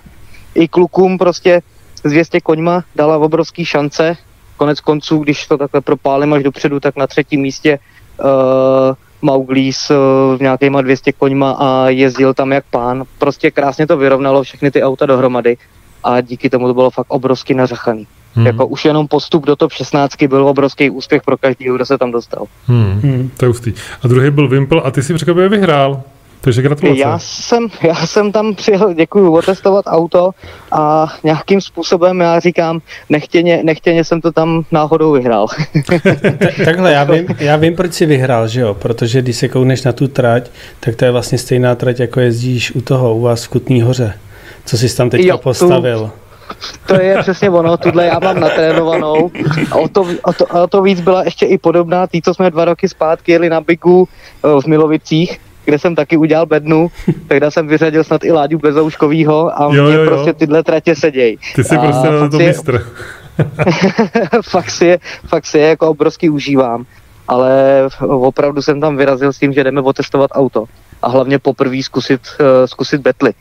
i klukům prostě s 200 koňma dala obrovský šance. Konec konců, když to takhle propálím až dopředu, tak na třetím místě uh, Mauglí s uh, nějakýma 200 koňma a jezdil tam jak pán. Prostě krásně to vyrovnalo všechny ty auta dohromady a díky tomu to bylo fakt obrovsky nařachaný. Hmm. Jako už jenom postup do top 16 byl obrovský úspěch pro každého, kdo se tam dostal. Hmm. Hmm. To je ústý. A druhý byl Wimple a ty si překvapivě vyhrál. Takže gratulace. Já jsem, já jsem tam přijel, děkuji, otestovat auto a nějakým způsobem já říkám, nechtěně, nechtěně jsem to tam náhodou vyhrál. Takhle, já vím, já vím, proč jsi vyhrál, že jo? Protože když se kouneš na tu trať, tak to je vlastně stejná trať, jako jezdíš u toho, u vás v Kutný hoře. Co jsi tam teďka jo, postavil? Tu to je přesně ono, tuhle já mám natrénovanou. A o to, o, to, o to víc byla ještě i podobná tý, co jsme dva roky zpátky jeli na Bigu eh, v Milovicích, kde jsem taky udělal bednu, tehdy jsem vyřadil snad i Láďu Bezouškovýho a jo, mě jo, prostě tyhle tratě seděj. Ty jsi a prostě na to mistr. fakt, si je, fakt si je jako obrovský užívám, ale opravdu jsem tam vyrazil s tím, že jdeme otestovat auto a hlavně poprvé zkusit, uh, zkusit betly.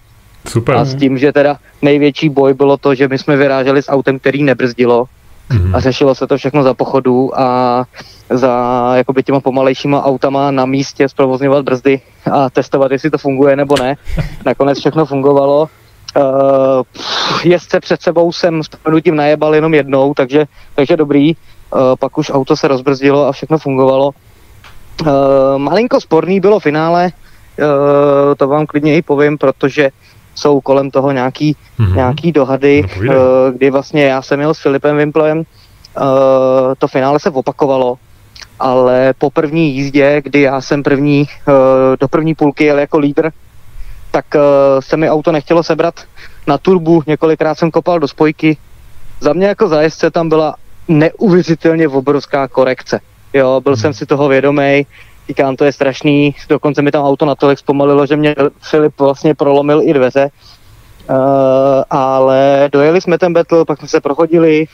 Super. A s tím, že teda největší boj bylo to, že my jsme vyráželi s autem, který nebrzdilo mm-hmm. a řešilo se to všechno za pochodu a za jakoby těma pomalejšíma autama na místě zprovozňovat brzdy a testovat, jestli to funguje nebo ne. Nakonec všechno fungovalo. Uh, jezdce před sebou jsem s tím najebal jenom jednou, takže, takže dobrý. Uh, pak už auto se rozbrzdilo a všechno fungovalo. Uh, malinko sporný bylo finále, uh, to vám klidně i povím, protože jsou kolem toho nějaký, mm-hmm. nějaký dohady, no, uh, kdy vlastně já jsem jel s Filipem Wimplem, uh, to finále se opakovalo, ale po první jízdě, kdy já jsem první, uh, do první půlky jel jako lídr, tak uh, se mi auto nechtělo sebrat na turbu, několikrát jsem kopal do spojky. Za mě jako zajezdce tam byla neuvěřitelně obrovská korekce. Jo, byl hmm. jsem si toho vědomý, říkám, to je strašný, dokonce mi tam auto natolik zpomalilo, že mě Filip vlastně prolomil i dveře, uh, ale dojeli jsme ten battle, pak jsme se prochodili,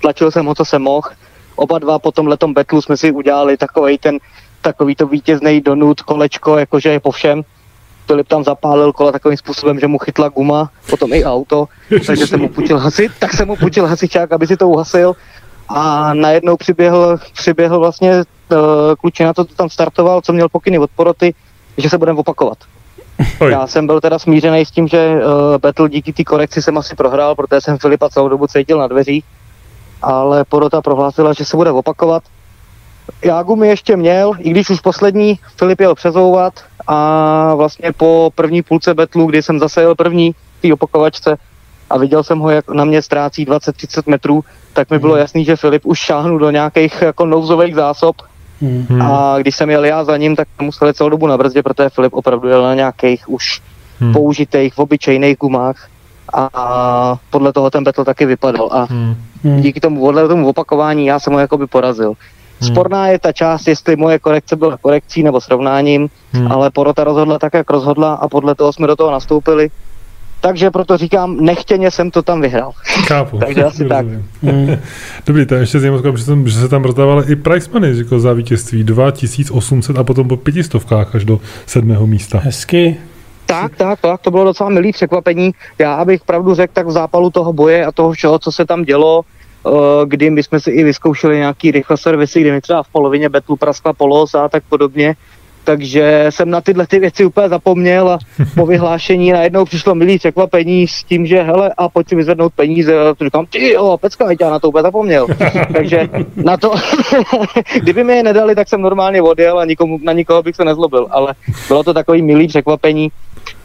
tlačil jsem ho, co jsem mohl, oba dva po tom letom battlu jsme si udělali takový ten, takový to vítězný donut, kolečko, jakože je po všem, Filip tam zapálil kola takovým způsobem, že mu chytla guma, potom i auto, takže jsem mu půjčil hasit, tak jsem mu půjčil hasičák, aby si to uhasil a najednou přiběhl, přiběhl vlastně uh, klučina, to tam startoval, co měl pokyny od poroty, že se budeme opakovat. Oj. Já jsem byl teda smířený s tím, že uh, Battle díky té korekci jsem asi prohrál, protože jsem Filipa celou dobu cítil na dveřích, ale porota prohlásila, že se bude opakovat. Já gumy ještě měl, i když už poslední Filip jel přezouvat a vlastně po první půlce betlu, kdy jsem zase jel první v té opakovačce a viděl jsem ho, jak na mě ztrácí 20-30 metrů, tak mi bylo jasný, že Filip už šáhnul do nějakých jako nouzových zásob Hmm. Hmm. a když jsem jel já za ním, tak museli celou dobu na brzdě, protože Filip opravdu jel na nějakých už Hmm. použitých, obyčejných gumách a, podle toho ten battle taky vypadal a Hmm. Hmm. díky tomu, podle tomu opakování já jsem ho jakoby porazil. Hmm. Sporná je ta část, jestli moje korekce byla korekcí nebo srovnáním, Hmm. ale porota rozhodla tak, jak rozhodla a podle toho jsme do toho nastoupili. Takže proto říkám, nechtěně jsem to tam vyhrál. Chápu. Takže asi tak. Hmm. Dobrý, to je ještě zajímavé, že, jsem- že se tam rozdávaly i price money jako za vítězství. 2800 a potom po pětistovkách až do sedmého místa. Hezky. Tak, tak, tak, to bylo docela milý překvapení. Já abych pravdu řekl, tak v zápalu toho boje a toho všeho, co se tam dělo, eh, kdy my jsme si i vyzkoušeli nějaký rychle servisy, kdy mi třeba v polovině betlu praskla polosa a tak podobně. Takže jsem na tyhle ty věci úplně zapomněl a po vyhlášení najednou přišlo milý překvapení s tím, že hele a pojď si vyzvednout peníze. A to říkám, ty jo, pecka, já na to úplně zapomněl. Takže na to, kdyby mi je nedali, tak jsem normálně odjel a nikomu, na nikoho bych se nezlobil, ale bylo to takový milý překvapení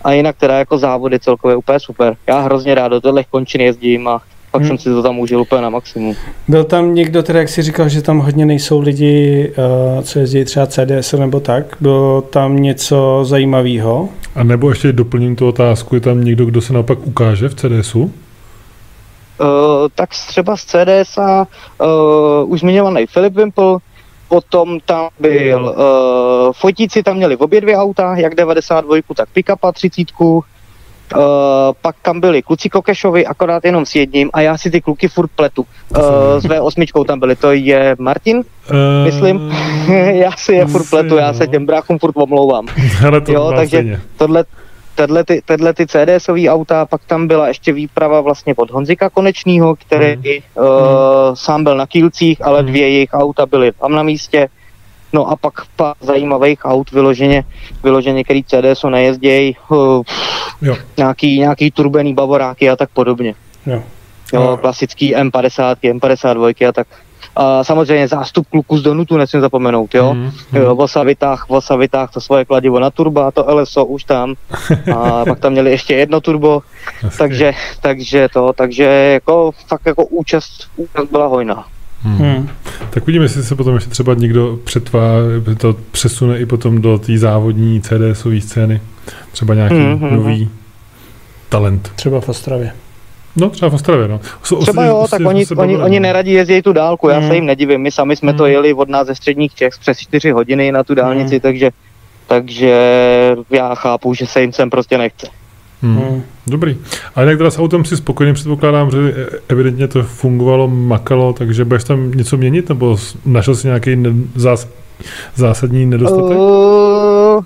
a jinak teda jako závody celkově úplně super. Já hrozně rád do těchto končin jezdím a pak Hmm. jsem si to tam užil úplně na maximum. Byl tam někdo, teda jak si říkal, že tam hodně nejsou lidi, uh, co jezdí třeba CDS nebo tak. Bylo tam něco zajímavého? A nebo ještě doplním tu otázku, je tam někdo, kdo se naopak ukáže v CDSu? Uh, tak třeba z CDS a uh, už zmiňovaný Filip Wimple, potom tam byl, uh, fotíci tam měli obě dvě auta, jak 92, tak pick-upa 30, uh, pak tam byli kluci Kokešovi, akorát jenom s jedním a já si ty kluky furt pletu. Uh, s V8 tam byli, to je Martin, Uh, Myslím. já si je furt pletu, já se těm bráchům furt omlouvám. Ale to Jo, takže- stejně. Tohle, Tyhle ty, tyhle ty CDSové auta, pak tam byla ještě výprava vlastně od Honzika Konečního, který Hmm. uh, sám byl na Kílcích, ale Hmm. dvě jejich auta byly tam na místě. No a pak pár zajímavých aut vyloženě, vyloženě který CDSu nejezdějí, uh, Jo. nějaký, nějaký turbený bavoráky a tak podobně. Jo. Jo, No. klasický M50, M52 a tak. A samozřejmě zástup kluků z Donutu nesmím zapomenout, jo. Mhm, Jo, Vosa vytáh, Vosa vytáh to svoje kladivo na turbo, a to LSO už tam. A pak tam měli ještě jedno turbo, takže, takže to, takže jako fakt jako účast, účast byla hojná. Mhm. Hmm. Tak uvidíme, jestli se potom ještě třeba někdo přetvá, to přesune i potom do té závodní CDSové scény. Třeba nějaký Mhm, mhm. nový talent. Třeba v Ostravě. No, třeba v Ostravě, no. O- o- Třeba o- jo, o- tak o- oni, se oni, bavili, oni no. neradí jezdí tu dálku, já Mm. se jim nedivím, my sami jsme to Mm. jeli od nás ze středních Čech přes 4 hodiny na tu dálnici, takže takže já chápu, že se jim sem prostě nechce. Hmm. Hmm. Dobrý. A jinak teda s autem si spokojeně předpokládám, že e- evidentně to fungovalo, makalo, takže budeš tam něco měnit, nebo našel si nějaký ne- zás, zásadní nedostatek? Uh,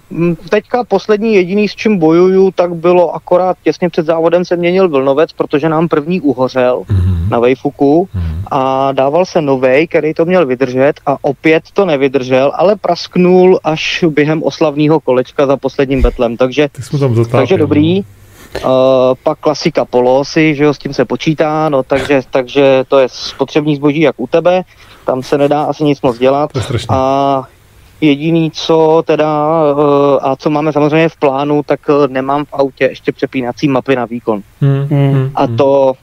teďka poslední jediný, s čím bojuju, tak bylo akorát těsně před závodem se měnil vlnovec, protože nám první uhořel Mhm. na Vejfuku Mhm. a dával se novej, který to měl vydržet a opět to nevydržel, ale prasknul až během oslavního kolečka za posledním betlem, takže, takže dobrý. Uh, pak klasika polosy, že jo, s tím se počítá, no takže, takže to je spotřební zboží jak u tebe, tam se nedá asi nic moc dělat. To je strašné. A jediný, co teda, eh, a co máme samozřejmě v plánu, tak eh, nemám v autě ještě přepínací mapy na výkon. Hmm. Hmm. Hmm. A to,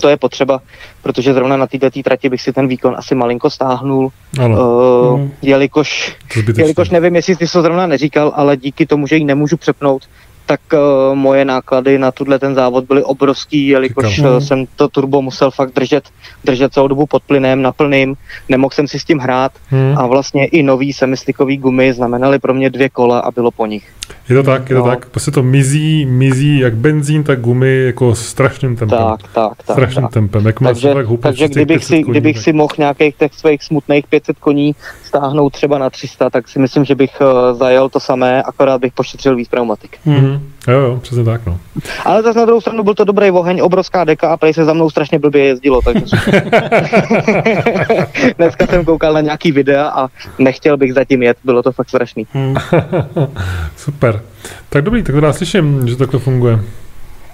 to je potřeba, protože zrovna na této trati bych si ten výkon asi malinko stáhnul, Ano, uh, Hmm. jelikož, jelikož nevím, jestli jsi to zrovna neříkal, ale díky tomu, že ji nemůžu přepnout, tak uh, moje náklady na tuhle ten závod byly obrovský, jelikož Říkám. uh, jsem to turbo musel fakt držet, držet celou dobu pod plynem, na plným, nemohl jsem si s tím hrát, Hmm. a vlastně i nový semislikový gumy znamenaly pro mě dvě kola a bylo po nich. Je to tak, je to No. tak. Prostě to mizí, mizí jak benzín, tak gumy jako strašným tempem. Tak, tak, tak. strašným tak. tempem. Jak Takže, člověk houpat takže kdybych, 500 si, koní, kdybych tak- si mohl nějakých těch svých smutných 500 koní stáhnout třeba na 300, tak si myslím, že bych uh, zajel to samé, akorát bych pošetřil víc pneumatik. Hmm. Jo, jo, přesně tak, no. Ale zase na druhou stranu byl to dobrý oheň, obrovská deka a prej se za mnou strašně blbě jezdilo, takže Dneska jsem koukal na nějaký videa a nechtěl bych zatím jet, bylo to fakt strašný. Hmm. Super. Tak dobrý, tak to já slyším, že takhle funguje.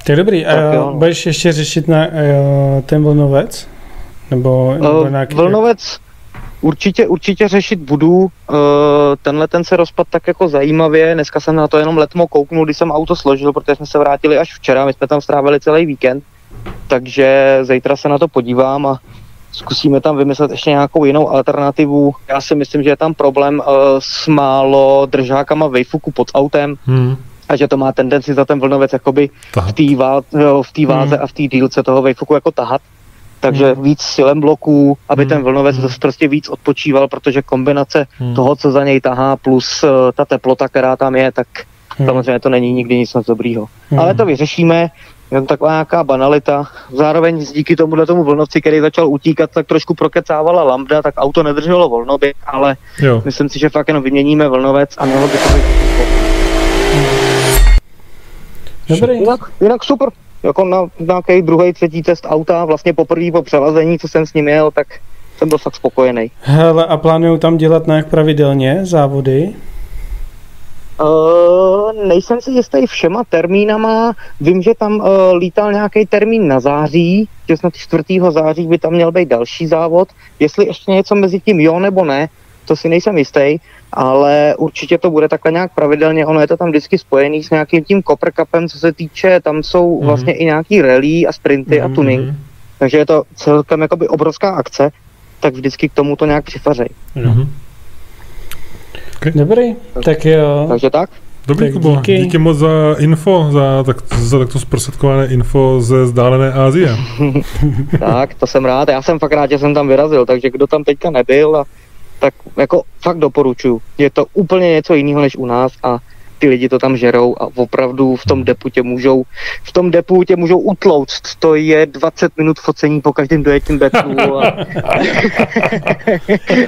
Tak dobrý, Tak a jo, no. budeš ještě řešit na uh, ten vlnovec? Nebo, nebo Uh, nějaký, vlnovec určitě, určitě řešit budu. Uh, tenhle ten se rozpad tak jako zajímavě. Dneska jsem na to jenom letmo kouknul, když jsem auto složil, protože jsme se vrátili až včera. My jsme tam strávili celý víkend. Takže zítra se na to podívám a zkusíme tam vymyslet ještě nějakou jinou alternativu. Já si myslím, že je tam problém uh, s málo držákama vejfuku pod autem Hmm. a že to má tendenci za ten vlnovec jakoby Tak. v té v té váze Hmm. a v té dílce toho vejfuku jako tahat. Takže Hmm. víc silem bloků, aby Hmm. ten vlnovec Hmm. prostě víc odpočíval, protože kombinace Hmm. toho, co za něj tahá, plus uh, ta teplota, která tam je, tak Hmm. samozřejmě to není nikdy nic moc dobrýho. Hmm. Ale to vyřešíme, jen taková nějaká banalita. Zároveň díky tomuhle tomu vlnovci, který začal utíkat, tak trošku prokecávala lambda, tak auto nedrželo volnoběh, ale Jo, myslím si, že fakt jenom vyměníme vlnovec a mělo by to být Dobrý. Jinak, jinak super. Jako na nějaký druhý, třetí test auta, vlastně poprvé po přelazení, co jsem s ním jel, tak jsem byl fakt spokojený. Hele, a plánují tam dělat nějak pravidelně závody? Uh, nejsem si jistý všema termínama, vím, že tam uh, lítal nějaký termín na září, že snad 4. září by tam měl být další závod. Jestli ještě něco mezi tím jo nebo ne, to si nejsem jistý, ale určitě to bude takhle nějak pravidelně, ono je to tam vždycky spojený s nějakým tím Copper Cupem, co se týče, tam jsou Mhm. vlastně i nějaký rally a sprinty a Mhm, tuning. Takže je to celkem jakoby obrovská akce, tak vždycky k tomu to nějak přifařej. Mhm. Dobrý, tak jo. Takže tak? Dobrý, Tak Kubo, díky. díky. díky moc za info, za, tak, za takto zprostředkované info ze vzdálené Asie. tak, to jsem rád. Já jsem fakt rád, že jsem tam vyrazil, takže kdo tam teďka nebyl, a, tak jako fakt doporučuju. Je to úplně něco jiného než u nás a ty lidi to tam žerou a opravdu v tom depu tě můžou, v tom depu tě můžou utlouct. To je 20 minut focení po každém dojetím betlu a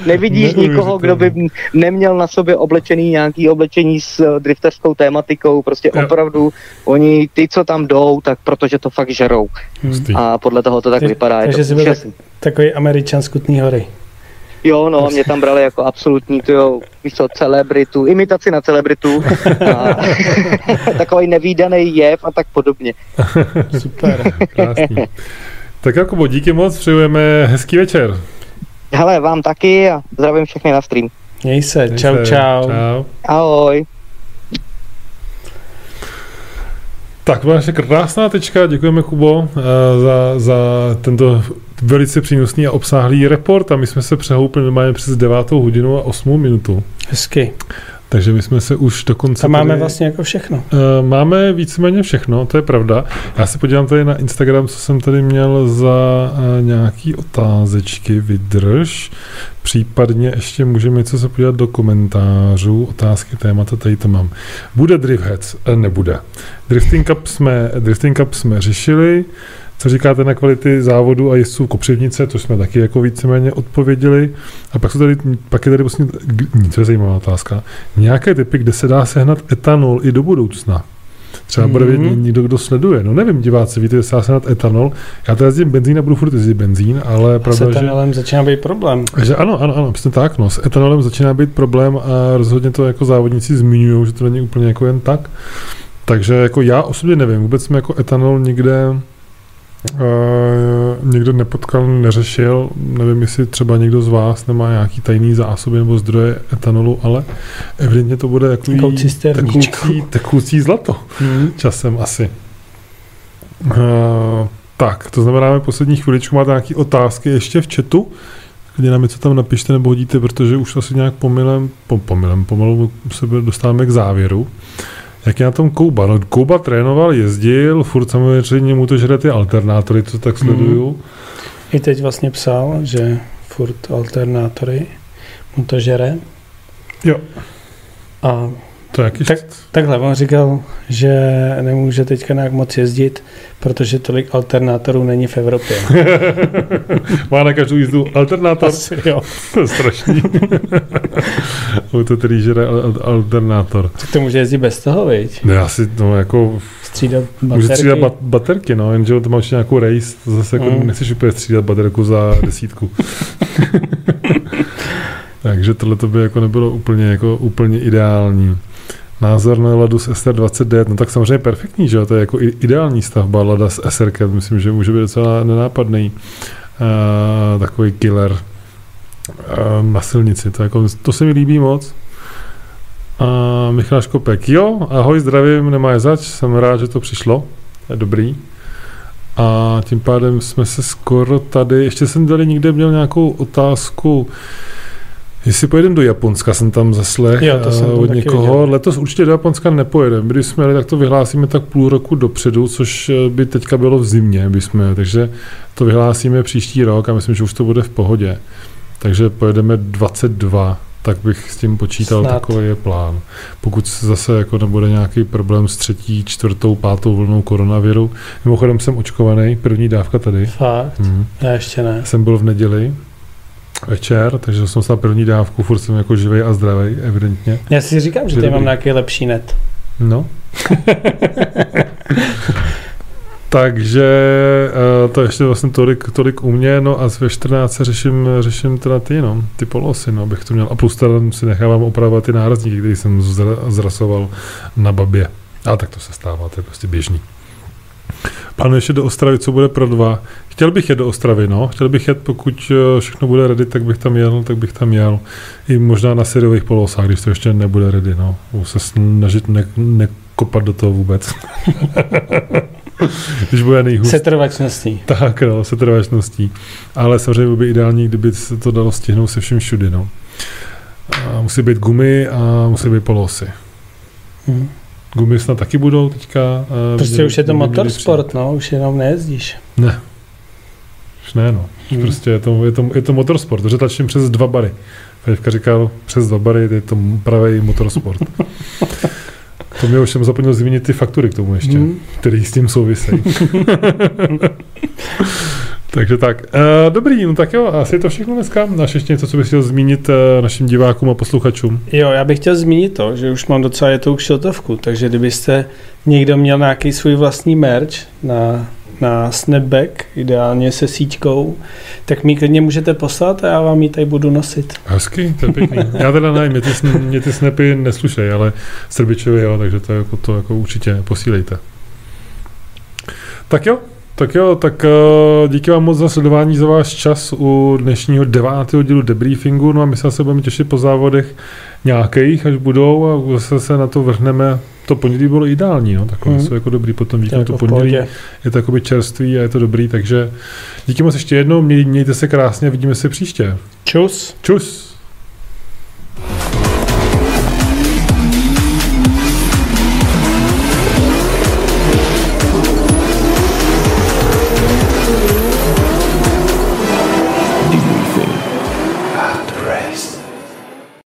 nevidíš nikoho, kdo by neměl na sobě oblečený nějaký oblečení s eh, drifterskou tématikou. Prostě Jo. opravdu oni, ty, co tam jdou, tak protože to fakt žerou. Hustý. A podle toho to tak Takže- vypadá. Takže to jsi byl úžasný. Takový američan z Kutný hory. Jo, no, mě tam brali jako absolutní, tyjo, víš co, celebritu, imitaci na celebritu, a takový nevýdaný jev a tak podobně. Super. Krásný. Tak Jakubo, díky moc, přejujeme hezký večer. Hele, vám taky a zdravím všechny na stream. Měj se, Měj čau, se. čau. čau. Ahoj. Tak, to byla naše krásná tečka, děkujeme Kubo eh, za, za tento velice přínosný a obsáhlý report a my jsme se přehoupli normálně přes 9. hodinu a 8 minutu. Hezky. Takže my jsme se už dokonce... A máme tady- vlastně jako všechno. Eh, Máme víceméně všechno, to je pravda. Já se podívám tady na Instagram, co jsem tady měl za eh, nějaký otázečky, vydrž. Případně ještě můžeme něco se podívat do komentářů, otázky, témata, tady to mám. Bude Driftheads? Eh, Nebude. Drifting Cup jsme, Drifting Cup jsme řešili, co říkáte na kvality závodu a jezdců Kopřivnice, to jsme taky jako víceméně odpověděli. A pak, jsou tady, pak je tady vlastně, to je zajímavá otázka, nějaké typy, kde se dá sehnat etanol i do budoucna. Třeba bude vědět někdo, kdo sleduje. No nevím, diváci, víte, jestli se dá sehnat etanol. Já teda jezdím benzín a budu furt jezdit benzín, ale S pravda, že, etanolem začíná být problém. že ano, ano, ano, přesně tak. No. S etanolem začíná být problém a rozhodně to jako závodníci zmiňují, že to není úplně jako jen tak. Takže jako já osobně nevím, vůbec jsem jako etanol nikde někdo nepotkal, neřešil, nevím, jestli třeba někdo z vás nemá nějaký tajný zásoby nebo zdroje etanolu, ale evidentně to bude takový tekoucí, tekoucí zlato Hmm. časem asi. Uh, tak, to znamená, že poslední chviličku máte nějaké otázky ještě v chatu, kdy nám něco tam napište nebo hodíte, protože už asi nějak pomylem, po, pomylem, pomalu se dostáváme k závěru. Jak je na tom Kouba? No, Kouba trénoval, jezdil, furt samozřejmě mu to žere ty alternátory, co tak sleduju. I teď vlastně psal, že furt alternátory mu to žere. Jo. A To jaký Tak, takhle, on říkal, že nemůže teďka nějak moc jezdit, protože tolik alternátorů není v Evropě. Má na každou jízdu alternátor. Asi jo. To je strašný. Auto, který žere al- al- alternátor. Tak to může jezdit bez toho, viď? No já si, no jako, Střídat může baterky. střídat bat- baterky, no, jenže to má určitě nějakou race, to zase jako Mm. nechceš úplně střídat baterku za desítku. Takže tohle to by jako nebylo úplně, jako, úplně ideální. Názor na Ladu s SR20D, no tak samozřejmě perfektní, že to je jako ideální stavba Lada s SR, myslím, že může být docela nenápadný uh, takový killer uh, na silnici, to, jako, to se mi líbí moc. A Michal Škopek, jo, ahoj, zdravím, nemá zač, jsem rád, že to přišlo, je dobrý. A tím pádem jsme se skoro tady, ještě jsem tady někde měl nějakou otázku, Jestli pojedeme do Japonska, jsem tam zaslech Jo, to jsem eh, tam od někoho. viděl. Letos určitě do Japonska nepojedeme. Když jsme jeli, tak to vyhlásíme tak půl roku dopředu, což eh, by teďka bylo v zimě, by jsme, takže to vyhlásíme příští rok a myslím, že už to bude v pohodě. Takže pojedeme 22, tak bych s tím počítal, Snad. takový je plán. Pokud zase jako nebude nějaký problém s třetí, čtvrtou, pátou vlnou koronaviru. Mimochodem jsem očkovaný, první dávka tady. Fakt? Mhm. Já ještě ne. Jsem byl v neděli večer, takže jsem dostal první dávku, furt jsem jako živej a zdravý, evidentně. Já si říkám, že tady mám nějaký lepší net. No. takže uh, to ještě vlastně tolik, tolik u mě, no a ve 14 řeším, řeším teda ty, no, ty polosy, no, abych to měl. A plus teda si nechávám opravovat ty nárazníky, který jsem zra- zrasoval na babě. A tak to se stává, to je prostě běžný. Plánuji ještě do Ostravy, co bude pro dva. Chtěl bych jet do Ostravy, no. Chtěl bych jet, pokud eh, všechno bude ready, tak bych tam jel, tak bych tam jel. I možná na syrových polosách, když to ještě nebude ready, no. Budu se snažit ne, nekopat do toho vůbec. když bude nejhůř. Setrvačností. Tak, no, se trvačností. Ale samozřejmě by bylo ideální, kdyby se to dalo stihnout se vším všudy, no. A musí být gumy a musí být polosy. Hm. Gumy snad taky budou teďka. eh, Prostě měly- už je to motorsport, no, už jenom nejezdíš. Ne. Už ne, no. Už Hm. prostě je to, je to, je to motorsport, protože tlačím přes dva bary. Fedivka říkal, přes dva bary je to pravý motorsport. to mě už jsem zapomněl zmínit ty faktury k tomu ještě, Hm. který s tím souvisejí. Takže tak. Uh, dobrý, no tak jo, asi je to všechno dneska. Máš ještě něco, co bys chtěl zmínit uh, našim divákům a posluchačům? Jo, já bych chtěl zmínit to, že už mám docela jetou kšiltovku, takže kdybyste někdo měl nějaký svůj vlastní merch na, na snapback, ideálně se síťkou, tak mi klidně můžete poslat a já vám ji tady budu nosit. Hezky, to je pěkný. Já teda nevím, mě ty, mě ty snapy neslušej, ale Srbičovi jo, takže to, jako, to jako určitě posílejte. Tak jo, tak jo, tak uh, díky vám moc za sledování, za váš čas u dnešního devátého dílu debriefingu, no a my se zase budeme těšit po závodech nějakých, až budou a zase se na to vrhneme. To pondělí bylo ideální, no, takové Mhm. jsou jako dobrý potom To víkend, to jako v pondělí je to jakoby čerstvý a je to dobrý, takže díky moc ještě jednou, měj, mějte se krásně, vidíme se příště. Čus. Čus!